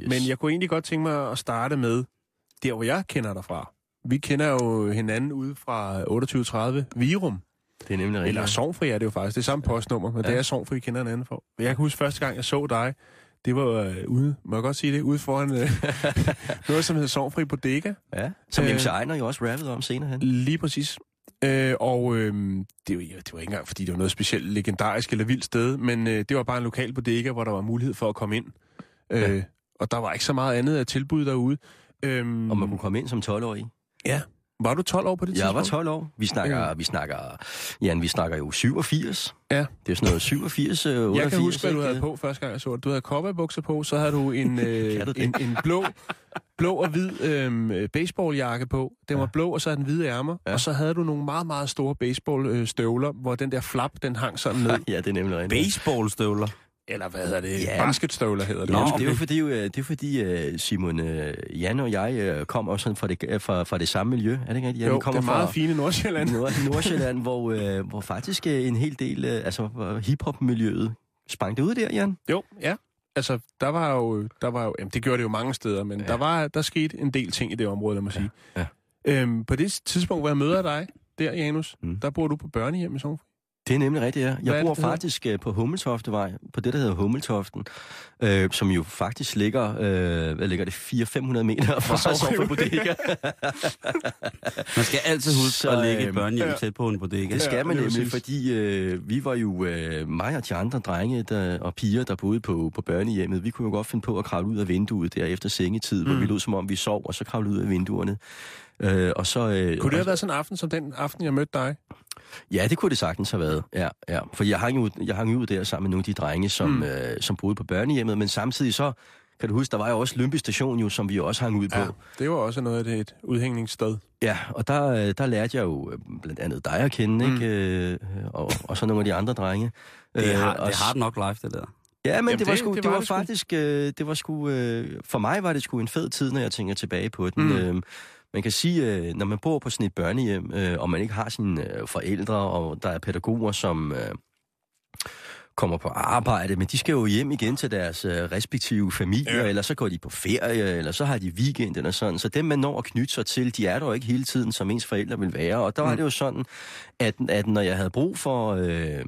Speaker 6: Yes.
Speaker 4: Men jeg kunne egentlig godt tænke mig at starte med der, hvor jeg kender dig fra. Vi kender jo hinanden ude fra 2830 Virum.
Speaker 6: Det er nemlig
Speaker 4: Eller
Speaker 6: rigtigt.
Speaker 4: Sovnfri er det jo faktisk. Det er samme postnummer, men ja. Det er Sovnfri, vi kender hinanden for. Jeg kan huske første gang, jeg så dig, det var øh, ude, må jeg godt sige det, ude foran øh, noget, som hedder Sovnfri Bodega.
Speaker 6: Ja, som
Speaker 4: Øh,
Speaker 6: MC Ejner jo også rappede om senere hen.
Speaker 4: Lige præcis. Øh, og øh, det, var, det var ikke engang, fordi det var noget specielt legendarisk eller vildt sted, men øh, det var bare en lokal bodega, hvor der var mulighed for at komme ind. Øh,
Speaker 6: Ja.
Speaker 4: Og der var ikke så meget andet af tilbud derude. Øh,
Speaker 6: Og man kunne komme ind som 12-årig.
Speaker 4: Ja, Var du 12 år på det
Speaker 6: Jeg
Speaker 4: tidspunkt?
Speaker 6: var 12 år. Vi snakker, vi snakker, Jan, vi snakker jo 87.
Speaker 4: Ja.
Speaker 6: Det er sådan noget 87, øh, 88.
Speaker 4: Jeg kan huske, hvad du havde på første gang, jeg så det. Du havde cowboybukser på, så havde du en, øh, en, en blå, blå og hvid øh, baseballjakke på. Den var blå, og så havde den hvide ærmer.
Speaker 6: Ja.
Speaker 4: Og så havde du nogle meget, meget store baseballstøvler, hvor den der flap, den hang sådan ned.
Speaker 6: Ja, det er nemlig rigtigt.
Speaker 5: Baseballstøvler.
Speaker 4: Eller hvad hedder det?
Speaker 6: Ja.
Speaker 4: Basketstøvler hedder det.
Speaker 5: Nå,
Speaker 6: det er jo fordi, øh, det er fordi øh, Simon, øh, Jan og jeg kommer også sådan fra det, fra, fra det samme miljø. Er det ikke rigtigt? Ja,
Speaker 4: Jo,
Speaker 6: vi
Speaker 4: det
Speaker 6: kommer
Speaker 4: er meget
Speaker 6: fra
Speaker 4: fine Nordsjælland.
Speaker 6: Nord- Nordsjælland, hvor, hvor faktisk en hel del, altså hiphop-miljøet sprang det ud der, Jan.
Speaker 4: Jo, ja. Altså, der var jo, der var jo jamen, det gjorde det jo mange steder, men ja. der, var, der skete en del ting i det område, lad mig sige.
Speaker 6: ja.
Speaker 4: Øhm, på det tidspunkt, hvor jeg møder dig, der, Janus,
Speaker 6: Mm.
Speaker 4: der bor du på børnehjem i Sovn.
Speaker 6: Det er nemlig rigtigt, ja.
Speaker 4: Hvad
Speaker 6: Jeg
Speaker 4: det,
Speaker 6: bor
Speaker 4: det hedder? faktisk
Speaker 6: faktisk på Hummeltoftevej, på det, der hedder Hummeltoften, øh, som jo faktisk ligger, øh, hvad ligger det, 400-500 meter fra Sofri. Bodega.
Speaker 5: Man skal altid huske
Speaker 6: Så,
Speaker 5: at lægge et
Speaker 6: øhm,
Speaker 5: børnehjem
Speaker 4: ja.
Speaker 5: tæt på en bodega.
Speaker 6: Det skal
Speaker 4: Ja,
Speaker 6: man
Speaker 4: lige
Speaker 6: nemlig, fordi øh, vi var jo, øh, mig og de andre drenge der, og piger, der boede på, på børnehjemmet, vi kunne jo godt finde på at kravle ud af vinduet der efter sengetid, mm. hvor vi lød som om vi sov, og så kravle ud af vinduerne. Øh, og så, øh,
Speaker 4: Kunne det have været sådan en aften, som den aften, jeg mødte dig?
Speaker 6: Ja, det kunne det sagtens have været. Ja, ja. For jeg hang, ud, jeg hang ud der sammen med nogle af de drenge, som, mm. øh, som boede på børnehjemmet, men samtidig så, kan du huske, der var jo også Lønby Station, jo, som vi også hang ud på.
Speaker 4: Ja, det var også noget af det et udhængningssted.
Speaker 6: Ja, og der, øh, der lærte jeg jo øh, blandt andet dig at kende,
Speaker 4: Mm.
Speaker 6: ikke? Øh, og, og så nogle af de andre drenge.
Speaker 5: Det er,
Speaker 6: Øh,
Speaker 5: det nok live, det der.
Speaker 6: Ja, men
Speaker 4: Jamen,
Speaker 6: det var, sgu,
Speaker 4: det
Speaker 6: det,
Speaker 4: var det
Speaker 6: faktisk, øh, det var sgu, øh, for mig var det sgu en fed tid, når jeg tænker tilbage på den.
Speaker 4: Mm.
Speaker 6: Øh, man kan sige, øh, når man bor på sådan et børnehjem, øh, og man ikke har sine øh, forældre, og der er pædagoger, som kommer på arbejde, men de skal jo hjem igen til deres respektive familier,
Speaker 4: Ja.
Speaker 6: eller så går de på ferie, eller så har de weekend eller sådan. Så dem, man når at knytte sig til, de er der jo ikke hele tiden, som ens forældre vil være. Og der var
Speaker 4: Mm.
Speaker 6: det jo sådan, at, at når jeg havde brug for øh,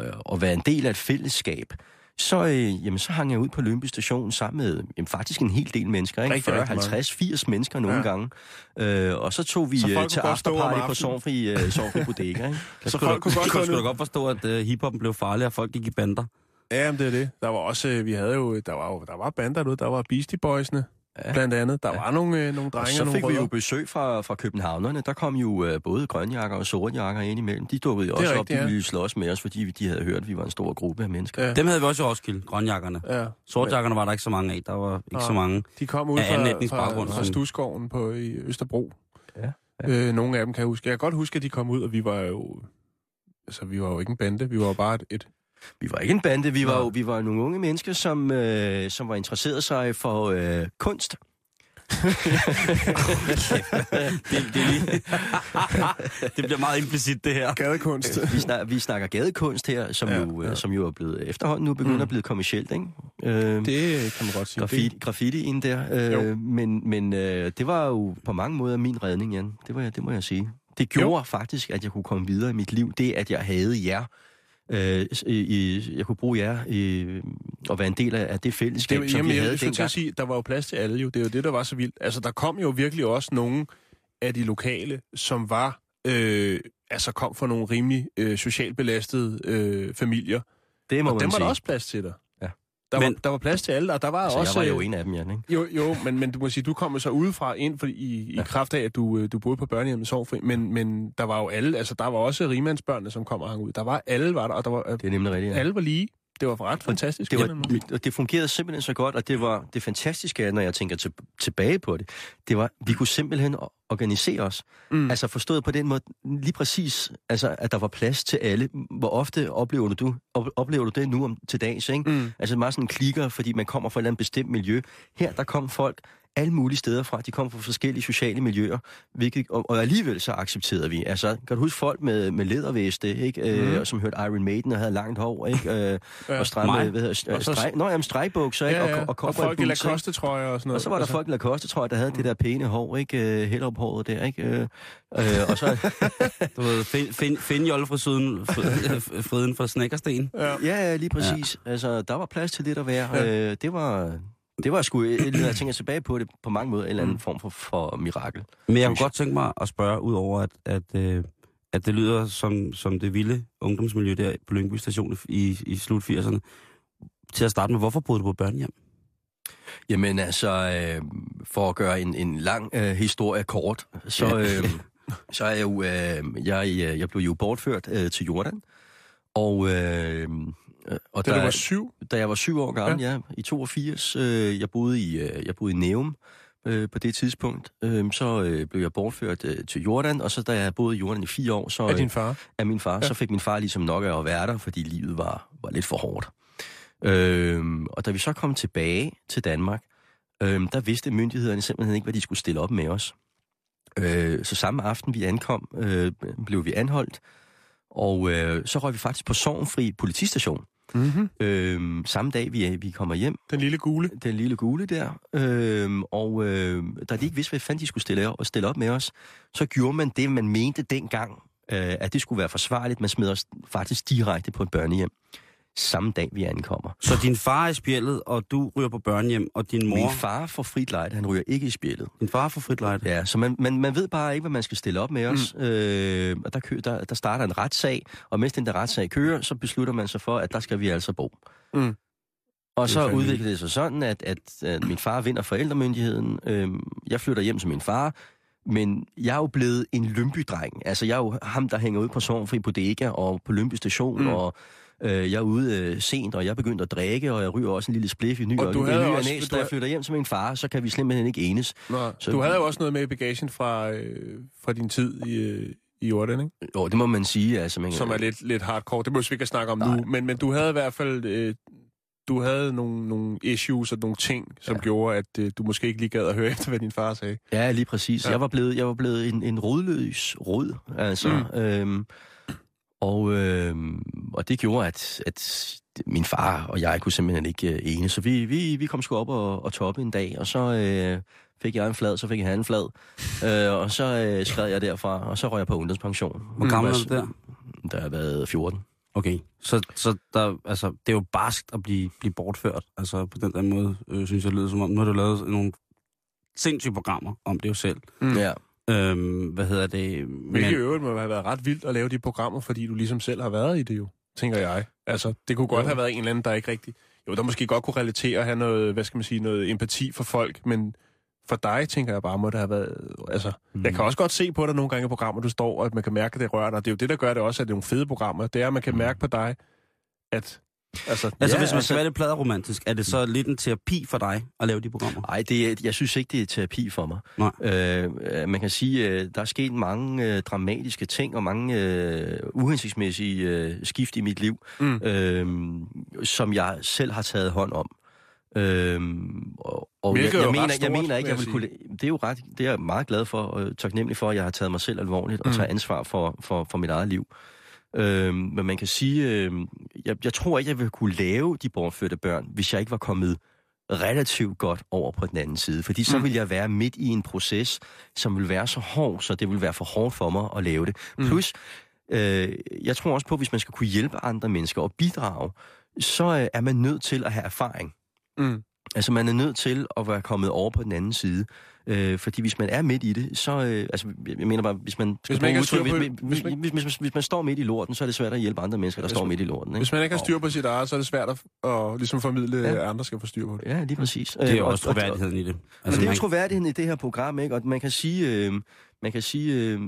Speaker 6: at, øh, at være en del af et fællesskab, så, øh, jamen, så hang jeg ud på Lønby Station sammen med jamen, faktisk en hel del mennesker. Ikke?
Speaker 4: Rigtig,
Speaker 6: 40,
Speaker 4: rigtig mange.
Speaker 6: 50, 80 mennesker nogle
Speaker 4: Ja.
Speaker 6: gange. Øh, og så tog vi
Speaker 4: Så
Speaker 6: øh, til
Speaker 4: kunne
Speaker 6: afterparty på. Sovnfri, øh, Bodega. Ikke?
Speaker 4: Så
Speaker 5: skulle
Speaker 4: folk kunne godt
Speaker 5: du, skulle da godt forstå, at uh, hiphoppen blev farlig, og folk gik i bander.
Speaker 4: Ja, men det er det. Der var også, øh, vi havde jo, der var jo, der var bander derude, der var Beastie Boys'ne,
Speaker 6: Ja.
Speaker 4: blandt andet. Der
Speaker 6: Ja.
Speaker 4: var nogle, øh, nogle
Speaker 6: Og
Speaker 4: drenge
Speaker 6: så
Speaker 4: og nogle
Speaker 6: fik vi jo besøg fra, fra københavnerne. Der kom jo øh, både grønjakker og sortjakker ind imellem. De dukkede jo også
Speaker 4: rigtigt,
Speaker 6: op, de
Speaker 4: ja.
Speaker 6: ville slås med os, fordi de havde hørt, at vi var en stor gruppe af mennesker.
Speaker 4: Ja.
Speaker 5: Dem havde vi også i Roskilde, grønjakkerne.
Speaker 4: Ja.
Speaker 5: Sortjakkerne var der ikke så mange af. Der var ikke
Speaker 4: Nej.
Speaker 5: så mange.
Speaker 4: De kom ud fra, fra, fra Stusgården på, i Østerbro.
Speaker 6: Ja,
Speaker 4: Øh, nogle af dem kan jeg huske. Jeg kan godt huske, at de kom ud, og vi var jo... Altså, vi var jo ikke en bande, vi var jo bare et... et
Speaker 6: Vi var ikke en bande, vi var jo vi var nogle unge mennesker, som, øh, som var interesseret sig for øh, kunst.
Speaker 5: Det, det, lige... det bliver meget implicit, det her.
Speaker 4: gadekunst.
Speaker 6: Vi, snak, vi snakker gadekunst her, som,
Speaker 4: Ja,
Speaker 6: ja, jo,
Speaker 4: ja.
Speaker 6: ja. som jo er blevet efterhånden nu begyndt
Speaker 4: Mm.
Speaker 6: at blive kommercielt, ikke? Øh,
Speaker 4: det kan man godt sige.
Speaker 6: graffiti, graffiti'en der.
Speaker 4: Jo.
Speaker 6: Øh, men men øh, det var jo på mange måder min redning, Jan. Det, var, det må jeg sige. Det gjorde jo. faktisk, at jeg kunne komme videre i mit liv. Det, at jeg havde jer. Øh, i, i, jeg kunne bruge jer øh, og være en del af, det fællesskab,
Speaker 4: det,
Speaker 6: som
Speaker 4: jamen,
Speaker 6: vi
Speaker 4: jeg
Speaker 6: havde
Speaker 4: at
Speaker 6: dengang.
Speaker 4: sige, der var jo plads til alle jo. Det er jo det, der var så vildt. Altså, der kom jo virkelig også nogle af de lokale, som var... Øh, altså kom fra nogle rimelig øh, socialt belastede øh, familier.
Speaker 6: Det må
Speaker 4: og
Speaker 6: man
Speaker 4: dem var der også plads til dig. Der,
Speaker 5: Men-
Speaker 4: var, der var plads til alle, og der var
Speaker 6: altså,
Speaker 4: også...
Speaker 6: jeg var jo
Speaker 4: øh,
Speaker 6: en af dem, Jan, ikke?
Speaker 4: Jo, jo men, men du må sige, du kom så udefra ind for, i, i
Speaker 6: Ja.
Speaker 4: kraft af, at du, øh, du boede på børnehjemmet Sovfri, men, men der var jo alle, altså der var også rimandsbørnene, som kom og hang ud. Der var alle, var der, og der var, øh,
Speaker 6: Det er nemlig rigtigt. Ja.
Speaker 4: alle var lige. Det var ret fantastisk.
Speaker 6: Det, var, og det fungerede simpelthen så godt, og det var det fantastiske, når jeg tænker til, tilbage på det, det var, vi kunne simpelthen organisere os.
Speaker 4: Mm.
Speaker 6: Altså forstået på den måde, lige præcis, altså, at der var plads til alle. Hvor ofte oplever du, op, oplever du det nu om til dags, ikke?
Speaker 4: Mm.
Speaker 6: Altså meget sådan klikker, fordi man kommer fra et eller andet bestemt miljø. Her, der kom folk alle mulige steder fra. De kom fra forskellige sociale miljøer, hvilket, og, og alligevel så accepterede vi. Altså, kan du huske folk med, med læderveste, ikke?
Speaker 4: Mhm.
Speaker 6: Øh, som hørte Iron Maiden og havde langt hår, ikke? Øh,
Speaker 4: Ja.
Speaker 6: og stramme, hvad hedder,
Speaker 4: Og så-
Speaker 6: og streg, Nå, jamen, stregbukser, ikke?
Speaker 4: Ja, ja.
Speaker 6: Og, og,
Speaker 4: og folk i Lacoste-trøjer og sådan noget.
Speaker 6: og så var der
Speaker 4: altså,
Speaker 6: folk i Lacoste, tror jeg, der havde det der pæne hår, ikke? Uh, Hellerup-håret der, ikke? Uh, uh, og så,
Speaker 5: Du ved, find, find, find jolle fra syden, fr- friden fra Snækkersten.
Speaker 4: Ja.
Speaker 6: ja, lige præcis. Ja. Altså, der var plads til lidt at være.
Speaker 4: Ja.
Speaker 6: Uh, det var... Det var sgu, når jeg tænker tilbage på det, på mange måder en eller anden
Speaker 4: Mm.
Speaker 6: form for, for mirakel.
Speaker 5: Men jeg kunne godt tænke mig at spørge, udover at, at, øh, at det lyder som, som det vilde ungdomsmiljø der på Lyngby Station i, i slut 80'erne. Til at starte med, hvorfor boede du på børnehjem?
Speaker 6: Jamen altså, øh, for at gøre en, en lang øh, historie kort, så, øh, så er jeg jo, øh, jeg, øh, jeg blev jo bortført øh, til Jordan. Og, øh, og
Speaker 4: Da du var syv?
Speaker 6: da jeg var syv år gammel, ja, ja i 82, øh, jeg boede i, øh, jeg boede i Neum øh, på det tidspunkt, øh, så øh, blev jeg bortført øh, til Jordan, og så da jeg boede i Jordan i fire år, så
Speaker 4: Af din far?
Speaker 6: af min far, ja. så fik min far ligesom nok af at være der, fordi livet var, var lidt for hårdt. Øhm, og da vi så kom tilbage til Danmark, øhm, der vidste myndighederne simpelthen ikke, hvad de skulle stille op med os. Øh, så samme aften vi ankom, øh, blev vi anholdt, og øh, så røg vi faktisk på Sorgenfri politistation.
Speaker 4: Mm-hmm.
Speaker 6: Øh, samme dag vi, vi kommer hjem,
Speaker 4: Den lille gule?
Speaker 6: den lille gule der, øh, og øh, da de ikke vidste, hvad fanden de skulle stille, op, stille op med os, så gjorde man det, man mente dengang, øh, at det skulle være forsvarligt. Man smed os faktisk direkte på et børnehjem, samme dag vi ankommer.
Speaker 5: Så din far er i spjældet, og du ryger på børnehjem, og din mor...
Speaker 6: Min far får frit lejde, han ryger ikke i spjældet.
Speaker 5: Din far får frit lejde.
Speaker 6: Ja, så man, man, man ved bare ikke, hvad man skal stille op med os. Mm. Øh, og der, kø, der, der starter en retssag, og mens den der retssag kører, så beslutter man sig for, at der skal vi altså bo.
Speaker 4: Mm.
Speaker 6: Og så udvikler det sig sådan, at, at, at min far vinder forældremyndigheden. Øh, jeg flytter hjem til min far, men jeg er jo blevet en lympydreng. Altså, jeg er jo ham, der hænger ud på Sorgenfri Bodega og på Lympy Station,
Speaker 4: Mm.
Speaker 6: mm. og øh, jeg er ude øh, sent, og jeg er begyndt at drikke, og jeg ryger også en lille spliff i ny
Speaker 4: Og
Speaker 6: og,
Speaker 4: du
Speaker 6: og,
Speaker 4: havde
Speaker 6: ny og
Speaker 4: også-
Speaker 6: næ, så
Speaker 4: du
Speaker 6: da jeg flytter hjem til min far, så kan vi simpelthen ikke enes.
Speaker 4: Nå,
Speaker 6: Så-
Speaker 4: du havde jo også noget med i bagagen fra, øh, fra din tid i, øh, i Jordan, ikke?
Speaker 6: Jo, det må man sige. Altså, man,
Speaker 4: Som er lidt, lidt hardcore. Det må vi ikke snakke om
Speaker 6: Nej.
Speaker 4: nu. Men, men du havde i hvert fald... Øh, du havde nogle, nogle issues og nogle ting, som ja. gjorde, at øh, du måske ikke lige gad at høre efter, hvad din far sagde.
Speaker 6: Ja, lige præcis.
Speaker 4: Ja.
Speaker 6: Jeg var blevet, jeg var blevet en, en rodløs rod, altså. Mm. Øhm, og, øhm, og det gjorde, at, at min far og jeg kunne simpelthen ikke øh, ene. Så vi, vi, vi kom sgu op og, og toppe en dag, og så øh, fik jeg en flad, så fik jeg en flad. Øh, og så øh, skred jeg derfra, og så røg jeg på ungdomspension.
Speaker 5: Hvor gammel er du der?
Speaker 6: Der har været 14.
Speaker 5: Okay, så, så der, altså, det er jo barskt at blive, blive bortført. Altså på den der måde, øh, synes jeg, lyder som om, nu har du lavet nogle sindssyge programmer om det jo selv.
Speaker 6: Mm. Ja.
Speaker 5: Øhm, hvad hedder det?
Speaker 4: Hvilket i øvrigt må have været ret vildt at lave de programmer, fordi du ligesom selv har været i det jo, tænker jeg. Altså, det kunne godt
Speaker 6: Jo.
Speaker 4: have været en eller anden, der ikke rigtig... Jo, der måske godt kunne relatere og have noget, hvad skal man sige, noget empati for folk, men for dig, tænker jeg bare, må det have været... Altså, mm. jeg kan også godt se på dig nogle gange i programmer, du står, og at man kan mærke, at det rører dig. Det er jo det, der gør det også, at det er nogle fede programmer. Det er, at man kan mærke på dig, at... Altså,
Speaker 5: Altså,
Speaker 6: Ja,
Speaker 5: hvis man
Speaker 6: altså-
Speaker 5: skal være lidt pladeromantisk, er det så lidt en terapi for dig at lave de programmer?
Speaker 6: Nej, det er, jeg synes ikke, det er terapi for mig.
Speaker 5: Nej.
Speaker 6: Øh, øh, man kan sige, øh, der er sket mange øh, dramatiske ting og mange øh, uhensigtsmæssige øh, skift i mit liv,
Speaker 4: Mm.
Speaker 6: øh, som jeg selv har taget hånd om. Øh, og og
Speaker 4: Hvilket
Speaker 6: jeg, jeg, mener,
Speaker 4: ret
Speaker 6: jeg
Speaker 4: stort,
Speaker 6: mener ikke, jeg
Speaker 4: jeg
Speaker 6: vil kunne... Det er jo ret, det er jeg meget glad for og taknemmelig for, at jeg har taget mig selv alvorligt og
Speaker 4: Mm.
Speaker 6: tager ansvar for, for, for mit eget liv. Øh, men man kan sige, øh, jeg, jeg tror ikke, jeg ville kunne lave de bortførte børn, hvis jeg ikke var kommet relativt godt over på den anden side. Fordi så
Speaker 4: Mm.
Speaker 6: vil jeg være midt i en proces, som vil være så hård, så det vil være for hårdt for mig at lave det.
Speaker 4: Mm.
Speaker 6: Plus, øh, jeg tror også på, at hvis man skal kunne hjælpe andre mennesker og bidrage, så øh, er man nødt til at have erfaring.
Speaker 4: Mm.
Speaker 6: Altså, man er nødt til at være kommet over på den anden side. Øh, fordi hvis man er midt i det, så... Øh, altså, jeg mener bare, hvis man...
Speaker 4: Hvis man ikke
Speaker 6: bruge
Speaker 4: har styr
Speaker 6: udtryk-
Speaker 4: på-
Speaker 6: hvis,
Speaker 4: hvis man-
Speaker 6: hvis, hvis, hvis, hvis man står midt i lorten, så er det svært at hjælpe andre mennesker, der
Speaker 4: Hvis
Speaker 6: står
Speaker 4: man-
Speaker 6: midt i lorten. Ikke?
Speaker 4: Hvis man ikke har styr på sit eget, så er det svært at, at ligesom formidle,
Speaker 6: Ja.
Speaker 4: at andre skal få styr på det.
Speaker 6: Ja, lige præcis.
Speaker 5: Det er
Speaker 6: Øh, og-
Speaker 5: også
Speaker 6: og-
Speaker 5: troværdigheden i det.
Speaker 6: Altså, og det er jo
Speaker 5: man,
Speaker 6: troværdigheden i det her program, ikke? Og man kan sige, øh, man kan sige øh,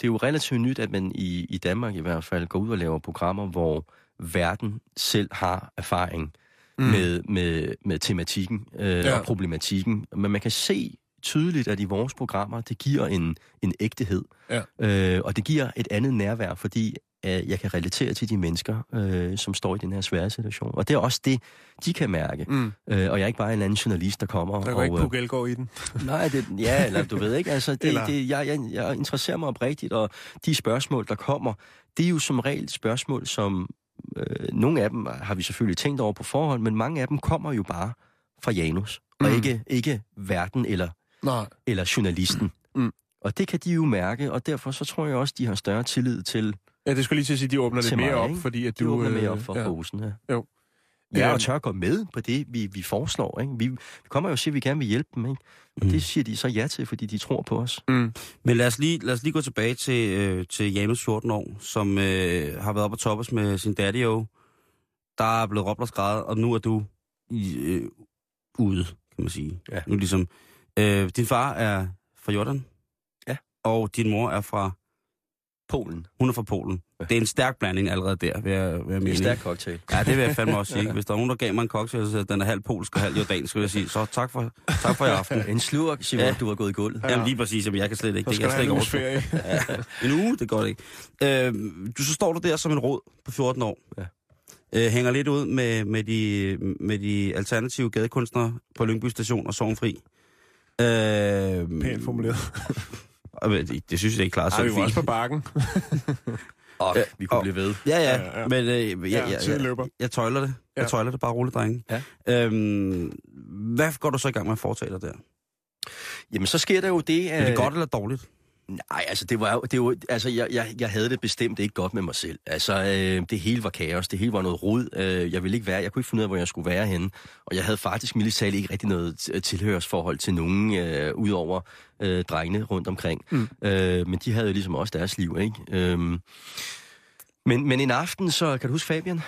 Speaker 6: det er jo relativt nyt, at man i, i Danmark i hvert fald går ud og laver programmer, hvor verden selv har erfaring mm. med, med, med tematikken øh,
Speaker 4: ja.
Speaker 6: og problematikken. Men man kan se tydeligt, at i vores programmer, det giver en, en ægtehed.
Speaker 4: Ja.
Speaker 6: Øh, og det giver et andet nærvær, fordi øh, jeg kan relatere til de mennesker, øh, som står i den her svære situation. Og det er også det, de kan mærke.
Speaker 4: Mm.
Speaker 6: Øh, og jeg er ikke bare en eller anden journalist, der kommer
Speaker 4: Der går
Speaker 6: og...
Speaker 4: ikke
Speaker 6: øh,
Speaker 4: Puk Elgård i den.
Speaker 6: Nej, det, ja, eller du ved ikke, altså, det,
Speaker 4: Eller-
Speaker 6: det, jeg, jeg, jeg interesserer mig oprigtigt, og de spørgsmål, der kommer, det er jo som regel spørgsmål, som øh, nogle af dem har vi selvfølgelig tænkt over på forhånd, men mange af dem kommer jo bare fra Janus, og
Speaker 4: Mm.
Speaker 6: ikke, ikke verden eller,
Speaker 4: Nej.
Speaker 6: eller journalisten.
Speaker 4: Mm.
Speaker 6: Og det kan de jo mærke, og derfor så tror jeg også, de har større tillid til,
Speaker 4: Ja, det skulle lige til at sige, at de åbner lidt
Speaker 6: til
Speaker 4: mere
Speaker 6: mig,
Speaker 4: op,
Speaker 6: ikke?
Speaker 4: fordi at
Speaker 6: de
Speaker 4: du...
Speaker 6: åbner mere
Speaker 4: øh,
Speaker 6: op for
Speaker 4: ja.
Speaker 6: posen. Ja.
Speaker 4: Jo.
Speaker 6: Ja, og tør gå med på det, vi, vi foreslår. Ikke? Vi, vi kommer jo og siger, at vi gerne vil hjælpe dem, ikke? og
Speaker 5: Mm.
Speaker 6: det siger de så ja til, fordi de tror på os.
Speaker 4: Mm.
Speaker 5: Men lad os lige, lad os lige gå tilbage til, øh, til Janus 14 år, som øh, har været op og toppes med sin daddy -o. Der er blevet råbt og skrevet, og nu er du i, øh, ude, kan man sige.
Speaker 6: Ja.
Speaker 5: Nu ligesom, øh, din far er fra Jordan.
Speaker 6: Ja.
Speaker 5: Og din mor er fra,
Speaker 6: Polen.
Speaker 5: hun er fra Polen.
Speaker 6: Ja.
Speaker 5: Det er en stærk blanding allerede der, vil jeg, vil jeg
Speaker 6: Det er
Speaker 5: mene.
Speaker 6: en stærk cocktail.
Speaker 5: Ja, det vil jeg fandme også sige. Hvis der er nogen, der gav mig en cocktail, så den er halv polsk og halv jordansk, så vil jeg sige, så tak for, tak for i aften.
Speaker 6: En slurk, Simon,
Speaker 5: Ja.
Speaker 6: ja. du har gået i gulvet.
Speaker 5: Ja. Jamen lige præcis, jamen, jeg kan slet ikke.
Speaker 4: Så
Speaker 5: Det
Speaker 4: skal
Speaker 5: kan jeg
Speaker 4: have
Speaker 5: slet
Speaker 4: en
Speaker 5: ikke overskue.
Speaker 4: ferie.
Speaker 5: En uge, det går det ikke. Øh, du, så står du der som en råd på 14 år.
Speaker 6: Ja.
Speaker 5: Øh, hænger lidt ud med, med, de, med de alternative gadekunstnere på Lyngby Station og Sovnfri. Øh,
Speaker 4: Pænt formuleret.
Speaker 5: Det, det synes jeg ikke klarer
Speaker 4: Ej,
Speaker 5: sig
Speaker 4: vi var også på bakken.
Speaker 6: Og vi kunne
Speaker 5: og-
Speaker 6: blive ved.
Speaker 5: Ja, ja,
Speaker 4: Ja, ja.
Speaker 5: men øh, jeg, jeg,
Speaker 4: Ja,
Speaker 5: jeg, jeg,
Speaker 4: løber.
Speaker 5: jeg tøjler det. Jeg
Speaker 4: Ja.
Speaker 5: tøjler det bare roligt, drenge.
Speaker 6: Ja.
Speaker 5: Øhm, hvad går du så i gang med at foretage dig der?
Speaker 6: Jamen, så sker der jo det...
Speaker 5: Er det godt eller dårligt?
Speaker 6: Nej, altså det var det var, altså jeg, jeg, jeg havde det bestemt ikke godt med mig selv. Altså øh, det hele var kaos, det hele var noget rod. Øh, jeg ville ikke være, jeg kunne ikke finde ud af, hvor jeg skulle være henne. Og jeg havde faktisk mildt talt ikke rigtig noget tilhørsforhold til nogen, øh, udover øh, drengene rundt omkring. Mm. Øh, men de havde jo ligesom også deres liv, ikke? Øh, men, men en aften, så kan du huske Fabian?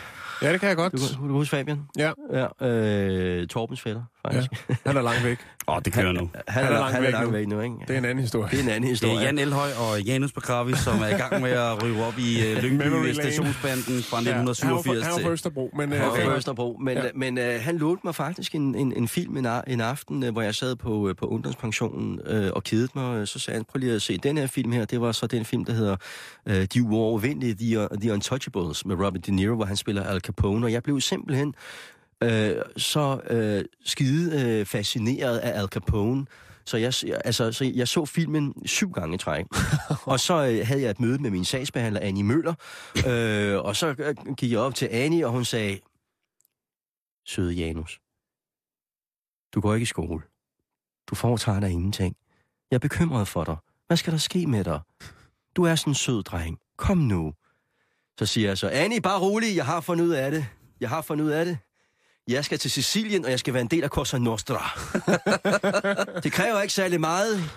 Speaker 4: Ja, det kan jeg godt.
Speaker 6: Du, kan- kan du huske Fabian?
Speaker 4: Ja,
Speaker 6: Ja, øh, Torbens fætter, faktisk.
Speaker 4: ja. Han er langt væk.
Speaker 5: Åh, oh, det kører nu.
Speaker 6: Han,
Speaker 4: Han er langt
Speaker 6: han er
Speaker 4: væk
Speaker 6: langt
Speaker 4: nu.
Speaker 6: væk nu, ikke?
Speaker 4: Det er en anden historie.
Speaker 6: det er en anden
Speaker 5: Det
Speaker 6: historie.
Speaker 5: er Jan Elhøj og Janus Begravi, som er i gang med at rive op i uh,
Speaker 4: Memory
Speaker 5: Lyngby stationsbanden fra
Speaker 4: Ja, han var
Speaker 5: 1987
Speaker 4: fra- Han var
Speaker 5: til...
Speaker 4: fra Østerbro, men... øh,
Speaker 6: Han var
Speaker 4: det
Speaker 6: fra
Speaker 4: er-
Speaker 6: Østerbro, men,
Speaker 4: Ja.
Speaker 6: men øh, han lånte mig faktisk en, en, en film en, en aften, øh, hvor jeg sad på, øh, på ungdomspensionen øh, og kedede mig. Så sagde han, prøv lige at se den her film her. Det var så den film, der hedder øh, De uovervindelige, The, The Untouchables med Robert De Niro, hvor han spiller Al Capone. Og jeg blev simpelthen øh, så øh, skide øh, fascineret af Al Capone. Så jeg, altså, så jeg så filmen syv gange i træk. og så øh, havde jeg et møde med min sagsbehandler, Annie Møller. Øh, og så øh, gik jeg op til Annie, og hun sagde, Søde Janus, du går ikke i skole. Du foretager dig ingenting. Jeg er bekymret for dig. Hvad skal der ske med dig? Du er sådan en sød dreng. Kom nu. Så siger jeg så, Annie, bare rolig, jeg har fundet ud af det. Jeg har fundet ud af det. Jeg skal til Sicilien, og jeg skal være en del af Cosa Nostra. det kræver ikke særlig meget.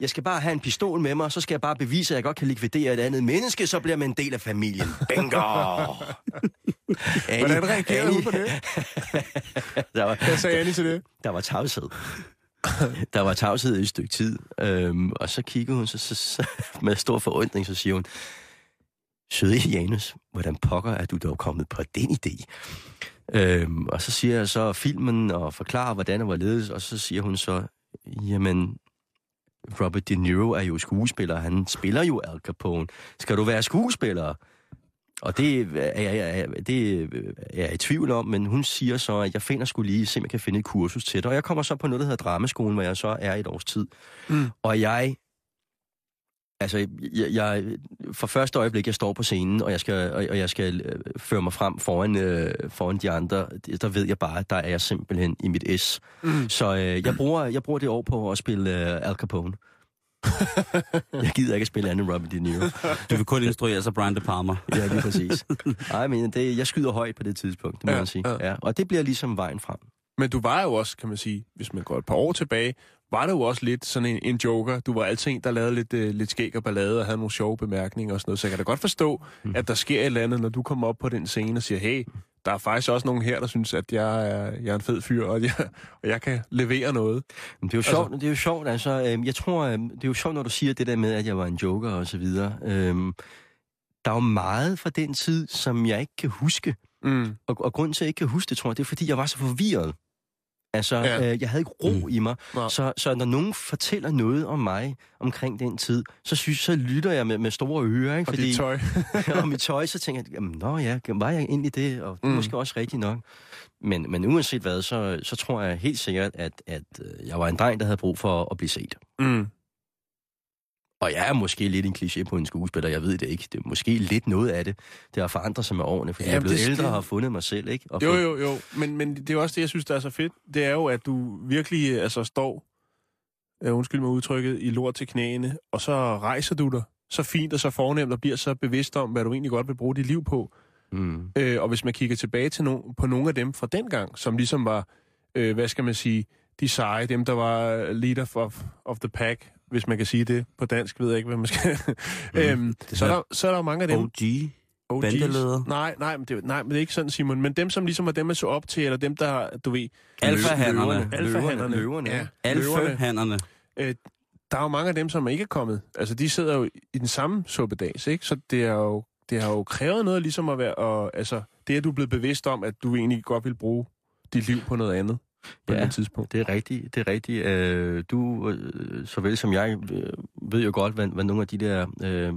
Speaker 6: Jeg skal bare have en pistol med mig, så skal jeg bare bevise, at jeg godt kan likvidere et andet menneske, så bliver man en del af familien. Bingo! Annie,
Speaker 4: Hvordan reagerede hun på det?
Speaker 6: der var,
Speaker 4: Hvad sagde Annie til det?
Speaker 6: der var tavshed. Der var tavshed i et stykke tid, øhm, og så kiggede hun så, så, så, med stor forundring, så siger hun, Søde Janus, hvordan pokker er du dog kommet på den idé? Øhm, og så siger jeg så filmen og forklarer, hvordan og hvorledes, og så siger hun så, jamen, Robert De Niro er jo skuespiller, han spiller jo Al Capone. Skal du være skuespiller? Og det er, jeg, jeg, det er jeg i tvivl om, men hun siger så, at jeg finder skulle lige se, om jeg kan finde et kursus til det. Og jeg kommer så på noget, der hedder Dramaskolen, hvor jeg så er et års tid. Mm. Og jeg... Altså, jeg, jeg, for første øjeblik, jeg står på scenen, og jeg skal, og, og jeg skal øh, føre mig frem foran, øh, foran de andre, der ved jeg bare, at der er jeg simpelthen i mit S. Mm. Så øh, jeg, bruger, jeg bruger det år på at spille øh, Al Capone. jeg gider ikke at spille andet Robert De Niro.
Speaker 5: Du vil kun instruere sig Brian De Palma.
Speaker 6: Ja, lige præcis. Ej, men det, jeg skyder højt på det tidspunkt, det må
Speaker 4: ja,
Speaker 6: man sige.
Speaker 4: ja.
Speaker 6: Ja. Og det bliver ligesom vejen frem.
Speaker 4: Men du var jo også, kan man sige, hvis man går et par år tilbage, var jo også lidt sådan en, en joker. Du var altid en, der lavede lidt, øh, lidt skæg og ballade og havde nogle sjove bemærkninger og sådan noget. Så jeg kan da godt forstå, mm. at der sker et eller andet, når du kommer op på den scene og siger, hey, der er faktisk også nogen her, der synes, at jeg er, jeg er en fed fyr, og jeg, og jeg kan levere noget.
Speaker 6: Men det er jo sjovt, altså, det er jo sjovt, altså, øhm, jeg tror, øhm, det er jo sjovt, når du siger det der med, at jeg var en joker og så videre. Øhm, der er jo meget fra den tid, som jeg ikke kan huske.
Speaker 4: Mm.
Speaker 6: Og, og grunden til, at jeg ikke kan huske det, tror jeg, det er, fordi jeg var så forvirret. Altså,
Speaker 4: Ja.
Speaker 6: øh, jeg havde ikke ro mm. i mig. Så, så når nogen fortæller noget om mig omkring den tid, så, synes, så lytter jeg med, med store ører. Ikke?
Speaker 4: Og
Speaker 6: Fordi,
Speaker 4: dit tøj.
Speaker 6: og mit tøj, så tænker jeg, jamen, nå ja, var jeg egentlig det? Og det
Speaker 4: Mm.
Speaker 6: måske også rigtigt nok. Men, men uanset hvad, så, så tror jeg helt sikkert, at, at øh, jeg var en dreng, der havde brug for at blive set.
Speaker 4: Mm.
Speaker 6: Og jeg er måske lidt en kliché på en skuespiller, jeg ved det ikke. Det er måske lidt noget af det. Det har forandret sig med årene, fordi
Speaker 4: Jamen,
Speaker 6: jeg er blevet
Speaker 4: det-
Speaker 6: ældre og har fundet mig selv, ikke? Og
Speaker 4: Jo, jo, jo. Men, men det er også det, jeg synes, der er så fedt. Det er jo, at du virkelig øh, altså, står, uh, undskyld mig udtrykket, i lort til knæene, og så rejser du dig så fint og så fornemt og bliver så bevidst om, hvad du egentlig godt vil bruge dit liv på.
Speaker 6: Mm.
Speaker 4: Øh, og hvis man kigger tilbage til no- på nogle af dem fra dengang, som ligesom var, øh, hvad skal man sige, de seje, dem der var leader of, of the pack, hvis man kan sige det på dansk, ved jeg ikke, hvad man skal. øhm, så, er der, så er der mange af dem.
Speaker 5: OG.
Speaker 4: OG's.
Speaker 5: Bandeleder.
Speaker 4: Nej, nej, men det, nej, men det er ikke sådan, Simon. Men dem, som ligesom var dem, man så op til, eller dem, der, du ved...
Speaker 5: Alfahannerne.
Speaker 4: Alfahannerne.
Speaker 6: Løverne,
Speaker 4: ja.
Speaker 5: Alfahannerne.
Speaker 4: Øh, der er jo mange af dem, som ikke er kommet. Altså, de sidder jo i den samme suppedags, ikke? Så det er jo, det har jo krævet noget ligesom at være... Og, altså, det er du blevet bevidst om, at du egentlig godt vil bruge dit liv på noget andet på
Speaker 6: Ja.
Speaker 4: et tidspunkt.
Speaker 6: Det er rigtigt, det er rigtigt. Øh, du, øh, såvel som jeg, øh, ved jo godt, hvad, hvad nogle af de der øh,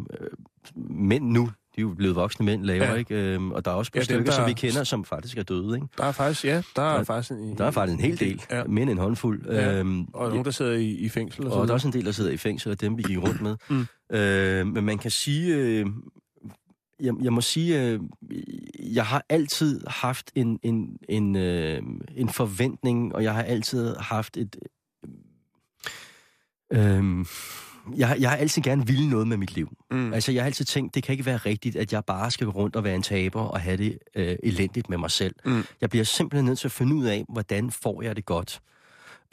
Speaker 6: mænd nu, de er jo blevet voksne mænd, laver,
Speaker 4: Ja.
Speaker 6: ikke? Øh, og der er også par
Speaker 4: Ja,
Speaker 6: stykker,
Speaker 4: der-
Speaker 6: som vi kender, som faktisk er døde, ikke?
Speaker 4: Der er faktisk, ja, der er
Speaker 6: Der-
Speaker 4: faktisk en,
Speaker 6: Der er faktisk en hel del,
Speaker 4: Ja.
Speaker 6: mere end en håndfuld.
Speaker 4: Ja.
Speaker 6: Øhm,
Speaker 4: Og nogen, der sidder i, i fængsel og,
Speaker 6: og der er
Speaker 4: sådan
Speaker 6: også en del, der sidder i fængsel, og dem vi gik rundt med.
Speaker 4: Mm.
Speaker 6: Øh, men man kan sige, øh, jeg, jeg må sige, øh, jeg har altid haft en, en, en, øh, en forventning, og jeg har altid haft et... Øh, jeg, har- jeg har altid gerne ville noget med mit liv.
Speaker 4: Mm.
Speaker 6: Altså, jeg har altid tænkt, det kan ikke være rigtigt, at jeg bare skal gå rundt og være en taber og have det øh, elendigt med mig selv.
Speaker 4: Mm.
Speaker 6: Jeg bliver simpelthen nødt til at finde ud af, hvordan får jeg det godt.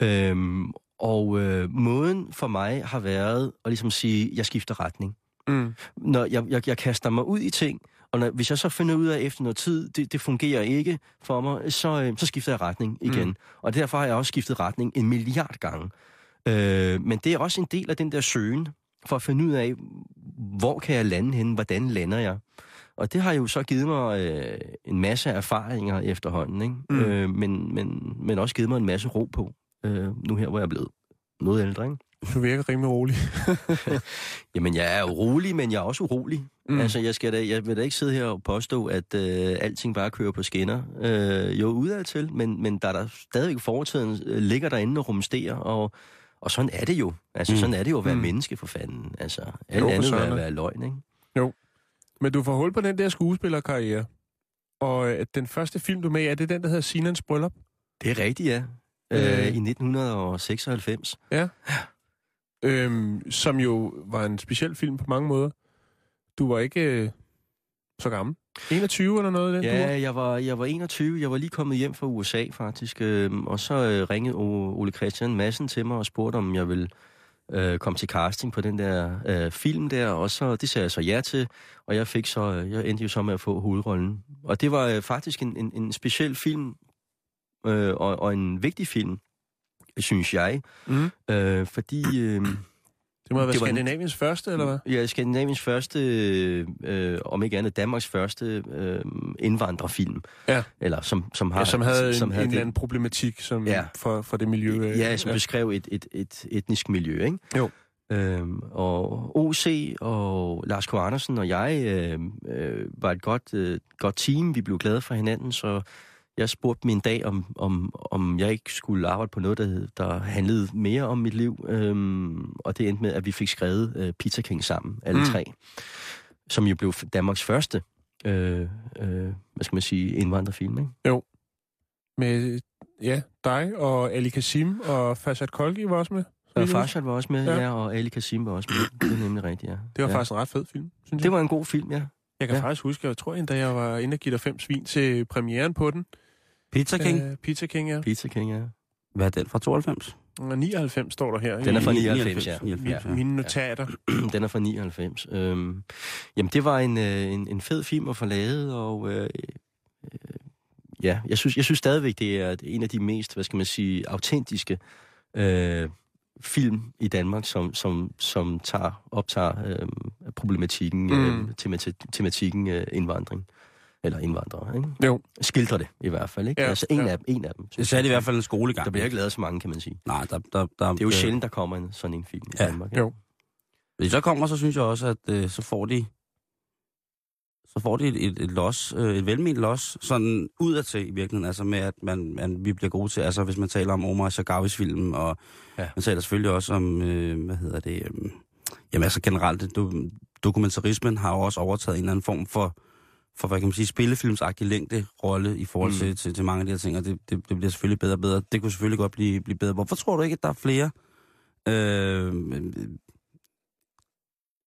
Speaker 6: Øhm, og øh, måden for mig har været at ligesom sige, jeg skifter retning.
Speaker 4: Mm.
Speaker 6: Når jeg, jeg, jeg kaster mig ud i ting, og når, hvis jeg så finder ud af efter noget tid, det, det fungerer ikke for mig, så, øh, så skifter jeg retning igen.
Speaker 4: Mm.
Speaker 6: Mm. Og derfor har jeg også skiftet retning en milliard gange. Øh, men det er også en del af den der søgen, for at finde ud af, hvor kan jeg lande henne, hvordan lander jeg. Og det har jo så givet mig øh, en masse erfaringer efterhånden, ikke?
Speaker 4: Mm.
Speaker 6: Mm. Øh, men, men, men også givet mig en masse ro på, øh, nu her, hvor jeg er blevet noget ældre, ikke?
Speaker 4: Du virker rimelig rolig.
Speaker 6: Jamen, jeg er jo rolig, men jeg er også urolig.
Speaker 4: Mm.
Speaker 6: Altså, jeg, skal da, jeg vil da ikke sidde her og påstå, at øh, alting bare kører på skinner. Øh, jo, udad til, men, men der er der stadigvæk fortiden, øh, ligger derinde og rumsterer, og, og sådan er det jo. Altså,
Speaker 5: Mm.
Speaker 6: sådan er det jo at være
Speaker 4: Mm.
Speaker 6: menneske for fanden. Altså, alt
Speaker 4: Jo,
Speaker 6: andet vil
Speaker 4: da.
Speaker 6: være løgn, ikke?
Speaker 4: Men du får hul på den der skuespillerkarriere. Og øh, den første film, du er med er det den, der hedder Sinans Bryllup?
Speaker 6: Det er rigtigt, ja.
Speaker 4: Øh.
Speaker 6: Øh, I 1996.
Speaker 4: Øhm, som jo var en speciel film på mange måder. Du var ikke øh, så gammel. 21 eller noget af den
Speaker 6: Ja,
Speaker 4: du
Speaker 6: jeg var, jeg var 21. Jeg var lige kommet hjem fra USA, faktisk. Øh, og så øh, ringede Ole Christian Madsen til mig og spurgte, om jeg ville øh, komme til casting på den der øh, film der. Og så, det sagde jeg så ja til. Og jeg fik så, øh, jeg endte jo så med at få hovedrollen. Og det var øh, faktisk en, en, en speciel film, øh, og, og en vigtig film, synes jeg.
Speaker 4: Mm.
Speaker 6: Øh, fordi... Øh,
Speaker 4: Det må have været
Speaker 6: Det var en-
Speaker 4: Skandinaviens første, eller hvad?
Speaker 6: Ja, Skandinaviens første, øh, om ikke andet Danmarks første øh, indvandrerfilm.
Speaker 4: Ja.
Speaker 6: Eller som, som har...
Speaker 4: Ja, som havde en, en
Speaker 6: det-
Speaker 4: eller anden problematik som,
Speaker 6: Ja.
Speaker 4: for, for det miljø. øh,
Speaker 6: Ja, som beskrev et, et, et etnisk miljø, ikke?
Speaker 4: Jo.
Speaker 6: Øhm, og OC og Lars K. Andersen og jeg øh, øh, var et godt, øh, godt team. Vi blev glade for hinanden, så jeg spurgte min dag, om, om, om jeg ikke skulle arbejde på noget, der, der handlede mere om mit liv. Øhm, og det endte med, at vi fik skrevet øh, Pizza King sammen, alle
Speaker 4: Mm.
Speaker 6: tre. Som jo blev Danmarks første, øh, øh, hvad skal man sige, indvandrerfilm, ikke?
Speaker 4: Med ja, dig og Ali Kasim og Fasad Kolgi var også med.
Speaker 6: Og Farshad var også med,
Speaker 4: Ja.
Speaker 6: ja. og Ali Kassim var også med. Det er nemlig rigtigt, ja.
Speaker 4: Det var
Speaker 6: ja.
Speaker 4: faktisk en ret fed film, synes
Speaker 6: Det
Speaker 4: jeg.
Speaker 6: var en god film, ja.
Speaker 4: Jeg kan
Speaker 6: ja.
Speaker 4: faktisk huske, jeg tror endda, jeg var inde og give dig fem svin til premieren på den.
Speaker 5: Pizza King.
Speaker 4: Øh, Pizza King, ja.
Speaker 6: Pizza King, ja.
Speaker 5: Hvad er den fra 92?
Speaker 4: Og 99 står der her.
Speaker 6: Den er fra
Speaker 4: i
Speaker 6: 99, ja.
Speaker 5: 99, ja.
Speaker 4: Mine notater.
Speaker 6: Den er fra 99. Øhm, jamen, det var en, øh, en, en fed film at få lavet, og øh, øh, ja, jeg synes, jeg synes stadigvæk, det er en af de mest, hvad skal man sige, autentiske øh, film i Danmark, som, som, som tager, optager øh, problematikken,
Speaker 4: Mm.
Speaker 6: øh, temati- tematikken øh, indvandring. Eller indvandrere, ikke?
Speaker 4: Jo.
Speaker 6: Skildrer det i hvert fald, ikke?
Speaker 4: Ja,
Speaker 6: altså en,
Speaker 4: ja.
Speaker 6: af, en af dem.
Speaker 5: Det satte i hvert fald en skolegang.
Speaker 6: Der bliver ikke lavet så mange, kan man sige.
Speaker 5: Nej, der, der, der,
Speaker 6: Det er jo sjældent, der kommer en sådan en film i
Speaker 5: Ja,
Speaker 6: Danmark.
Speaker 4: jo.
Speaker 5: Hvis så kommer, så synes jeg også, at øh, så får de så får de et, et, et los, øh, et velment los, sådan udadtil i virkeligheden, altså med, at man, man, vi bliver gode til, altså hvis man taler om Omar Shagavis film, og
Speaker 6: Ja.
Speaker 5: ja. man taler selvfølgelig også om, øh, hvad hedder det, øh, jamen altså generelt, do, dokumentarismen har jo også overtaget en eller anden form for, for hvad kan man sige, spillefilmsagtig længde rolle i forhold til,
Speaker 6: Mm.
Speaker 5: mm. til, til mange af de her ting, og det, det, det bliver selvfølgelig bedre og bedre. Det kunne selvfølgelig godt blive, blive bedre. Hvorfor tror du ikke, at der er flere øh,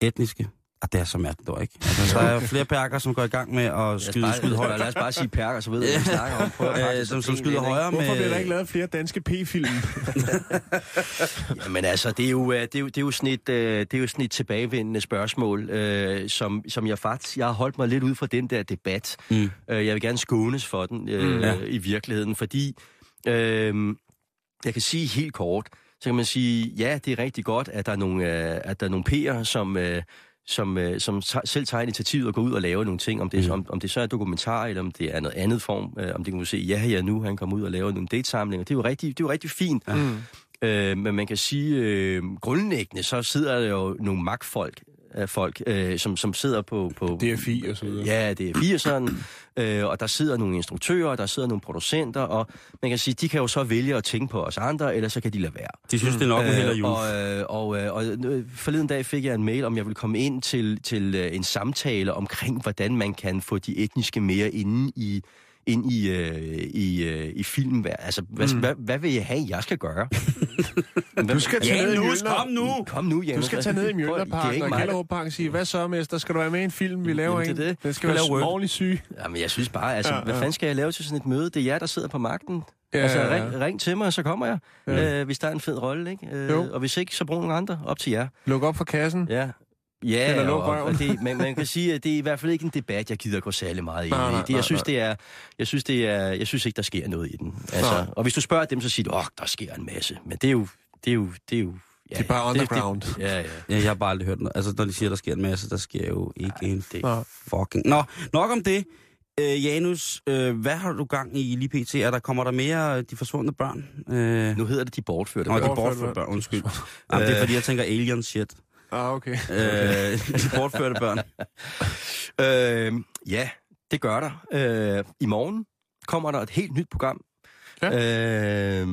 Speaker 5: etniske, Og det er så mærkeligt dog, ikke? Altså, der er flere perker, som går i gang med at skyde,
Speaker 6: bare,
Speaker 5: skyde højt.
Speaker 6: lad os bare sige perker, så ved du, hvad vi snakker om. Prøv at
Speaker 5: Øh, som, som skyder højere
Speaker 4: Hvorfor bliver der ikke
Speaker 5: med...
Speaker 4: lavet flere danske P-film?
Speaker 6: Men altså, det er jo, øh, det er jo, det er jo sådan et, øh, det er jo sådan et tilbagevendende spørgsmål, øh, som, som jeg faktisk, jeg har holdt mig lidt ud fra den der debat.
Speaker 5: Mm.
Speaker 6: Øh, jeg vil gerne skånes for den øh,
Speaker 5: Mm. Ja.
Speaker 6: i virkeligheden, fordi øh, jeg kan sige helt kort, så kan man sige, ja, det er rigtig godt, at der er nogle, øh, at der er nogle P'er, som, øh, som, øh, som selv tager initiativet og går ud og laver nogle ting, om det,
Speaker 5: Mm.
Speaker 6: om, om det så er dokumentar, eller om det er noget andet form, øh, om det kan man se, ja, ja, nu han kommer ud og laver nogle datesamlinger, det er jo rigtig, det er jo rigtig fint.
Speaker 4: Mm.
Speaker 6: Øh, men man kan sige, øh, grundlæggende, så sidder der jo nogle magtfolk, af folk, øh, som, som sidder på... på
Speaker 4: DFI og så videre.
Speaker 6: Ja, det er 80'eren, øh, og der sidder nogle instruktører, der sidder nogle producenter, og man kan sige, de kan jo så vælge at tænke på os andre, eller så kan de lade være.
Speaker 5: De synes, det er nok med held og jul.
Speaker 6: og, øh, og, øh, og øh, forleden dag fik jeg en mail, om jeg ville komme ind til, til øh, en samtale omkring, hvordan man kan få de etniske mere inde i ind i, øh, i, øh, i filmen. Altså, hvad, mm. hvad, hvad vil jeg have, jeg skal gøre?
Speaker 4: Du skal tage ned i
Speaker 5: Janus,
Speaker 4: Mjølner.
Speaker 5: kom nu!
Speaker 6: Kom nu, Janus.
Speaker 4: Du skal tage ned i
Speaker 6: er
Speaker 4: Mjølnerparken og Gellerupparken og sige, hvad så, mester? Skal du være med i en film, vi laver
Speaker 6: Jamen,
Speaker 4: en?
Speaker 6: det det.
Speaker 4: Den skal være ordentligt syg.
Speaker 6: Jamen, jeg synes bare, altså,
Speaker 4: Ja,
Speaker 6: ja, hvad fanden skal jeg lave til sådan et møde? Det er jer, der sidder på magten.
Speaker 4: Ja,
Speaker 6: altså, ring, ring til mig, så kommer jeg,
Speaker 4: ja.
Speaker 6: øh, hvis der er en fed rolle, ikke? Øh,
Speaker 4: Jo.
Speaker 6: og hvis ikke, så brug nogle andre op til jer.
Speaker 4: Luk op for kassen.
Speaker 6: Ja. Ja,
Speaker 4: Eller
Speaker 6: og, og det, man, man kan sige, at det er i hvert fald ikke en debat, jeg gider gå særlig meget ind i.
Speaker 4: nej,
Speaker 6: Det,
Speaker 4: nej,
Speaker 6: jeg synes,
Speaker 4: nej.
Speaker 6: det er, jeg synes, det er, jeg synes ikke, der sker noget i den. Altså,
Speaker 4: Nej.
Speaker 6: og hvis du spørger dem, så siger de, åh, der sker en masse. Men det er jo, det er jo, det er jo, ja,
Speaker 4: Det er bare underground.
Speaker 6: Det, ja, ja.
Speaker 5: Ja, jeg har bare aldrig hørt noget. Altså, når de siger, der sker en masse, der sker jo ikke
Speaker 6: Ej,
Speaker 5: en
Speaker 6: det-
Speaker 5: fucking... Nå, nok om det. Øh, Janus, øh, hvad har du gang i lige pt? Er der, kommer der mere øh, de forsvundne børn? Øh,
Speaker 6: Nu hedder det de bortførte.
Speaker 5: Nå, de
Speaker 6: børn.
Speaker 4: bortførte børn.
Speaker 5: børn, undskyld. Jamen, det er fordi, jeg tænker alien shit.
Speaker 4: Ah, okay.
Speaker 5: Øh, de bortførte børn.
Speaker 6: Øh, ja, det gør der. Øh, I morgen kommer der et helt nyt program. Ja. Øh,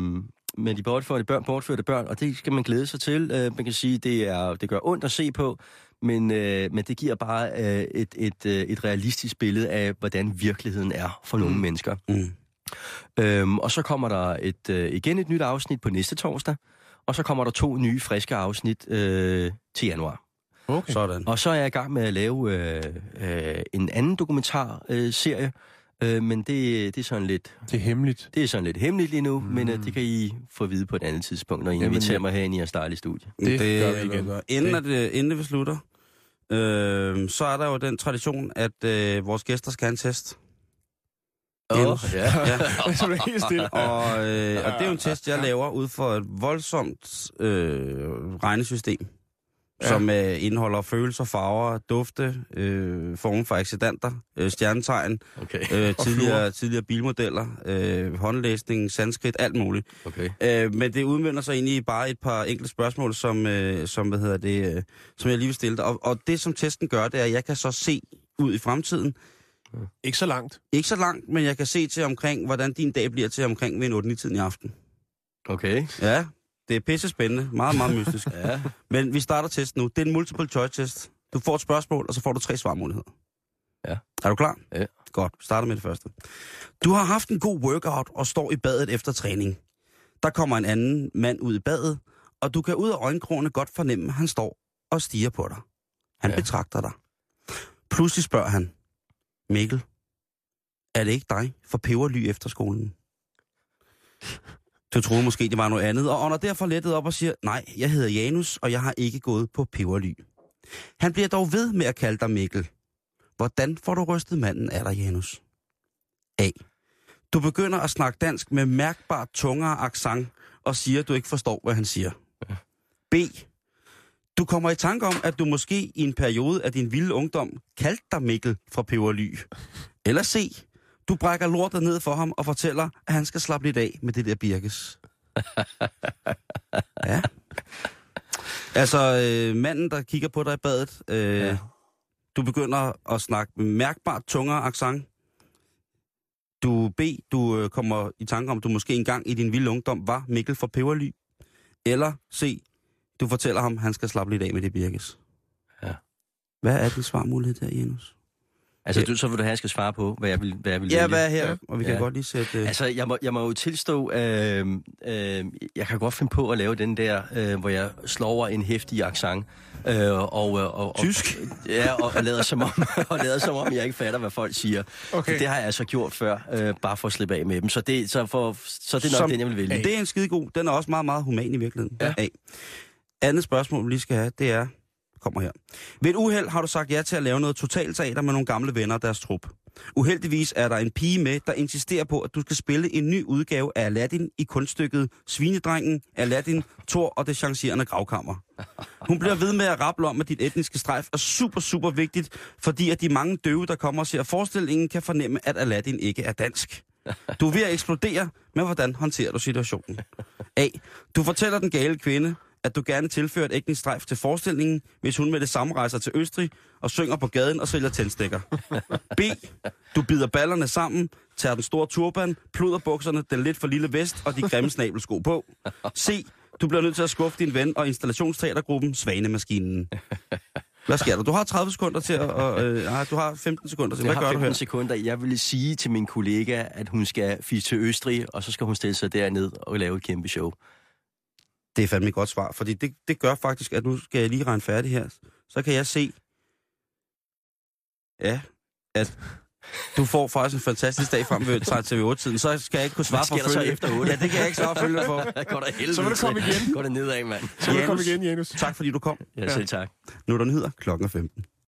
Speaker 6: med de bortførte børn, bortførte børn, og det skal man glæde sig til. Øh, man kan sige, det er det gør ondt at se på, men, øh, men det giver bare øh, et, et, øh, et realistisk billede af, hvordan virkeligheden er for nogle mennesker.
Speaker 5: Mm.
Speaker 6: Øhm, og så kommer der et, øh, igen et nyt afsnit på næste torsdag, og så kommer der to nye, friske afsnit øh, til januar.
Speaker 4: okay.
Speaker 5: Sådan.
Speaker 6: Og så er jeg i gang med at lave øh, øh, en anden dokumentarserie, øh, serie, øh, men det, det er sådan lidt
Speaker 4: Det er hemmeligt.
Speaker 6: det er sådan lidt hemmeligt lige nu, mm. men øh, det kan I få at vide på et andet tidspunkt, når I
Speaker 4: Jamen,
Speaker 6: inviterer mig herinde i jeres dejlige studie.
Speaker 4: Det gør vi igen.
Speaker 5: Gør. Inden, at, øh, inden vi slutter, øh, så er der jo den tradition, at øh, vores gæster skal have en test. Janus.
Speaker 6: ja.
Speaker 5: Ja.
Speaker 4: Så helt stille.
Speaker 5: Og, øh, og det er jo en test, jeg laver ud for et voldsomt øh, regnesystem,
Speaker 4: Ja.
Speaker 5: som øh, indeholder følelser, farver, dufte, øh, former for accidenter, øh, stjernetegn,
Speaker 6: Okay.
Speaker 5: øh, tidligere, tidligere bilmodeller, øh, håndlæsning, sanskrit, alt muligt.
Speaker 6: okay.
Speaker 5: Øh, men det udmynder sig egentlig i bare et par enkelte spørgsmål, som, øh, som, hvad hedder det, øh, som jeg lige vil stille dig. Og, og det, som testen gør, det er, at jeg kan så se ud i fremtiden.
Speaker 4: Ikke så langt.
Speaker 5: Ikke så langt, men jeg kan se til omkring, hvordan din dag bliver til omkring ved en 8 tiden i aften.
Speaker 6: Okay.
Speaker 5: Ja, det er pisse spændende. Meget, meget mystisk.
Speaker 6: Ja.
Speaker 5: Men vi starter testen nu. Det er en multiple choice test. Du får et spørgsmål, og så får du tre svarmuligheder.
Speaker 6: Ja.
Speaker 5: Er du klar?
Speaker 6: Ja.
Speaker 5: Godt, vi starter med det første. Du har haft en god workout og står i badet efter træning. Der kommer en anden mand ud i badet, og du kan ud af øjenkrogene godt fornemme, at han står og stiger på dig. Han
Speaker 6: Ja.
Speaker 5: ja. betragter dig. Pludselig spørger han, Mikkel, er det ikke dig for peberly efter skolen? Du troede måske, det var noget andet, og ånder derfor lettet op og siger, nej, jeg hedder Janus, og jeg har ikke gået på peberly. Han bliver dog ved med at kalde dig Mikkel. Hvordan får du rystet manden af dig, Janus? A. Du begynder at snakke dansk med mærkbart tungere accent og siger, at du ikke forstår, hvad han siger. B. Du kommer i tanke om, at du måske i en periode af din vilde ungdom kaldte dig Mikkel fra Peberly. Eller C. Du brækker lortet ned for ham og fortæller, at han skal slappe lidt af med det der birkes. Ja. Altså, øh, manden, der kigger på dig i badet, øh,
Speaker 6: Ja.
Speaker 5: du begynder at snakke mærkbart tungere accent. Du B, du øh, kommer i tanke om, at du måske engang i din vilde ungdom var Mikkel fra Peberly. Eller C, du fortæller ham, han skal slappe lidt af med det birkes.
Speaker 6: Ja.
Speaker 5: Hvad er din svarmulighed der, Janus?
Speaker 6: Altså, du, så vil du have, at jeg skal svare på, hvad jeg vil, hvad jeg vil
Speaker 5: Ja,
Speaker 6: vælge.
Speaker 5: hvad er her? Og vi kan
Speaker 6: Ja.
Speaker 5: godt lige sætte... Øh,
Speaker 6: Altså, jeg må, jeg må jo tilstå, øh, øh, jeg kan godt finde på at lave den der, øh, hvor jeg slår over en hæftig accent. Øh, og, og, og,
Speaker 5: Tysk?
Speaker 6: Og, ja, og, og, lader som om, og lader som om, jeg ikke fatter, hvad folk siger.
Speaker 4: Okay.
Speaker 6: Så det har jeg altså gjort før, øh, bare for at slippe af med dem. Så det, så for, så det er nok
Speaker 5: Som-
Speaker 6: den, jeg vil vælge.
Speaker 5: Det er en skide god. Den er også meget, meget human i virkeligheden.
Speaker 6: Ja.
Speaker 5: A. Andet spørgsmål, vi lige skal have, det er... Kommer her. Ved et uheld har du sagt ja til at lave noget totalteater med nogle gamle venner og deres trup. Uheldigvis er der en pige med, der insisterer på, at du skal spille en ny udgave af Aladdin i kunststykket Svinedrengen, Aladdin, Thor og det chancerende gravkammer. Hun bliver ved med at rappe om, at dit etniske strejf er super, super vigtigt, fordi at de mange døve, der kommer og ser forestillingen, kan fornemme, at Aladdin ikke er dansk. Du er ved at eksplodere, men hvordan håndterer du situationen? A. Du fortæller den gale kvinde, at du gerne tilfører et etnisk strejf til forestillingen, hvis hun med det samme rejser til Østrig og synger på gaden og sælger tændstikker. B. Du bider ballerne sammen, tager den store turban, pluderbukserne, den lidt for lille vest og de grimme snabelsko på. C. Du bliver nødt til at skuffe din ven og installationsteatergruppen Svanemaskinen. Hvad sker der? Du har 30 sekunder til at... Og, øh, nej, du har 15 sekunder til.
Speaker 6: Jeg
Speaker 5: Hvad
Speaker 6: har
Speaker 5: gør du
Speaker 6: 15
Speaker 5: her?
Speaker 6: sekunder. Jeg vil sige til min kollega, at hun skal fise til Østrig, og så skal hun stille sig derned og lave et kæmpe show.
Speaker 5: Det er fandme et godt svar, fordi det, det gør faktisk, at nu skal jeg lige regne færdig her. Så kan jeg se, ja, at du får faktisk en fantastisk dag frem ved TV8-tiden. Så skal jeg ikke kunne svare for
Speaker 6: der så
Speaker 5: følge.
Speaker 6: efter otte?
Speaker 5: Ja, det kan jeg ikke svare følge for.
Speaker 6: Går der
Speaker 4: Så vil du komme igen.
Speaker 6: Går det nedad, mand.
Speaker 4: Så vil du komme igen, Janus.
Speaker 5: Tak fordi du kom.
Speaker 6: Ja, selv tak.
Speaker 5: Nu er der nyheder klokken er 15.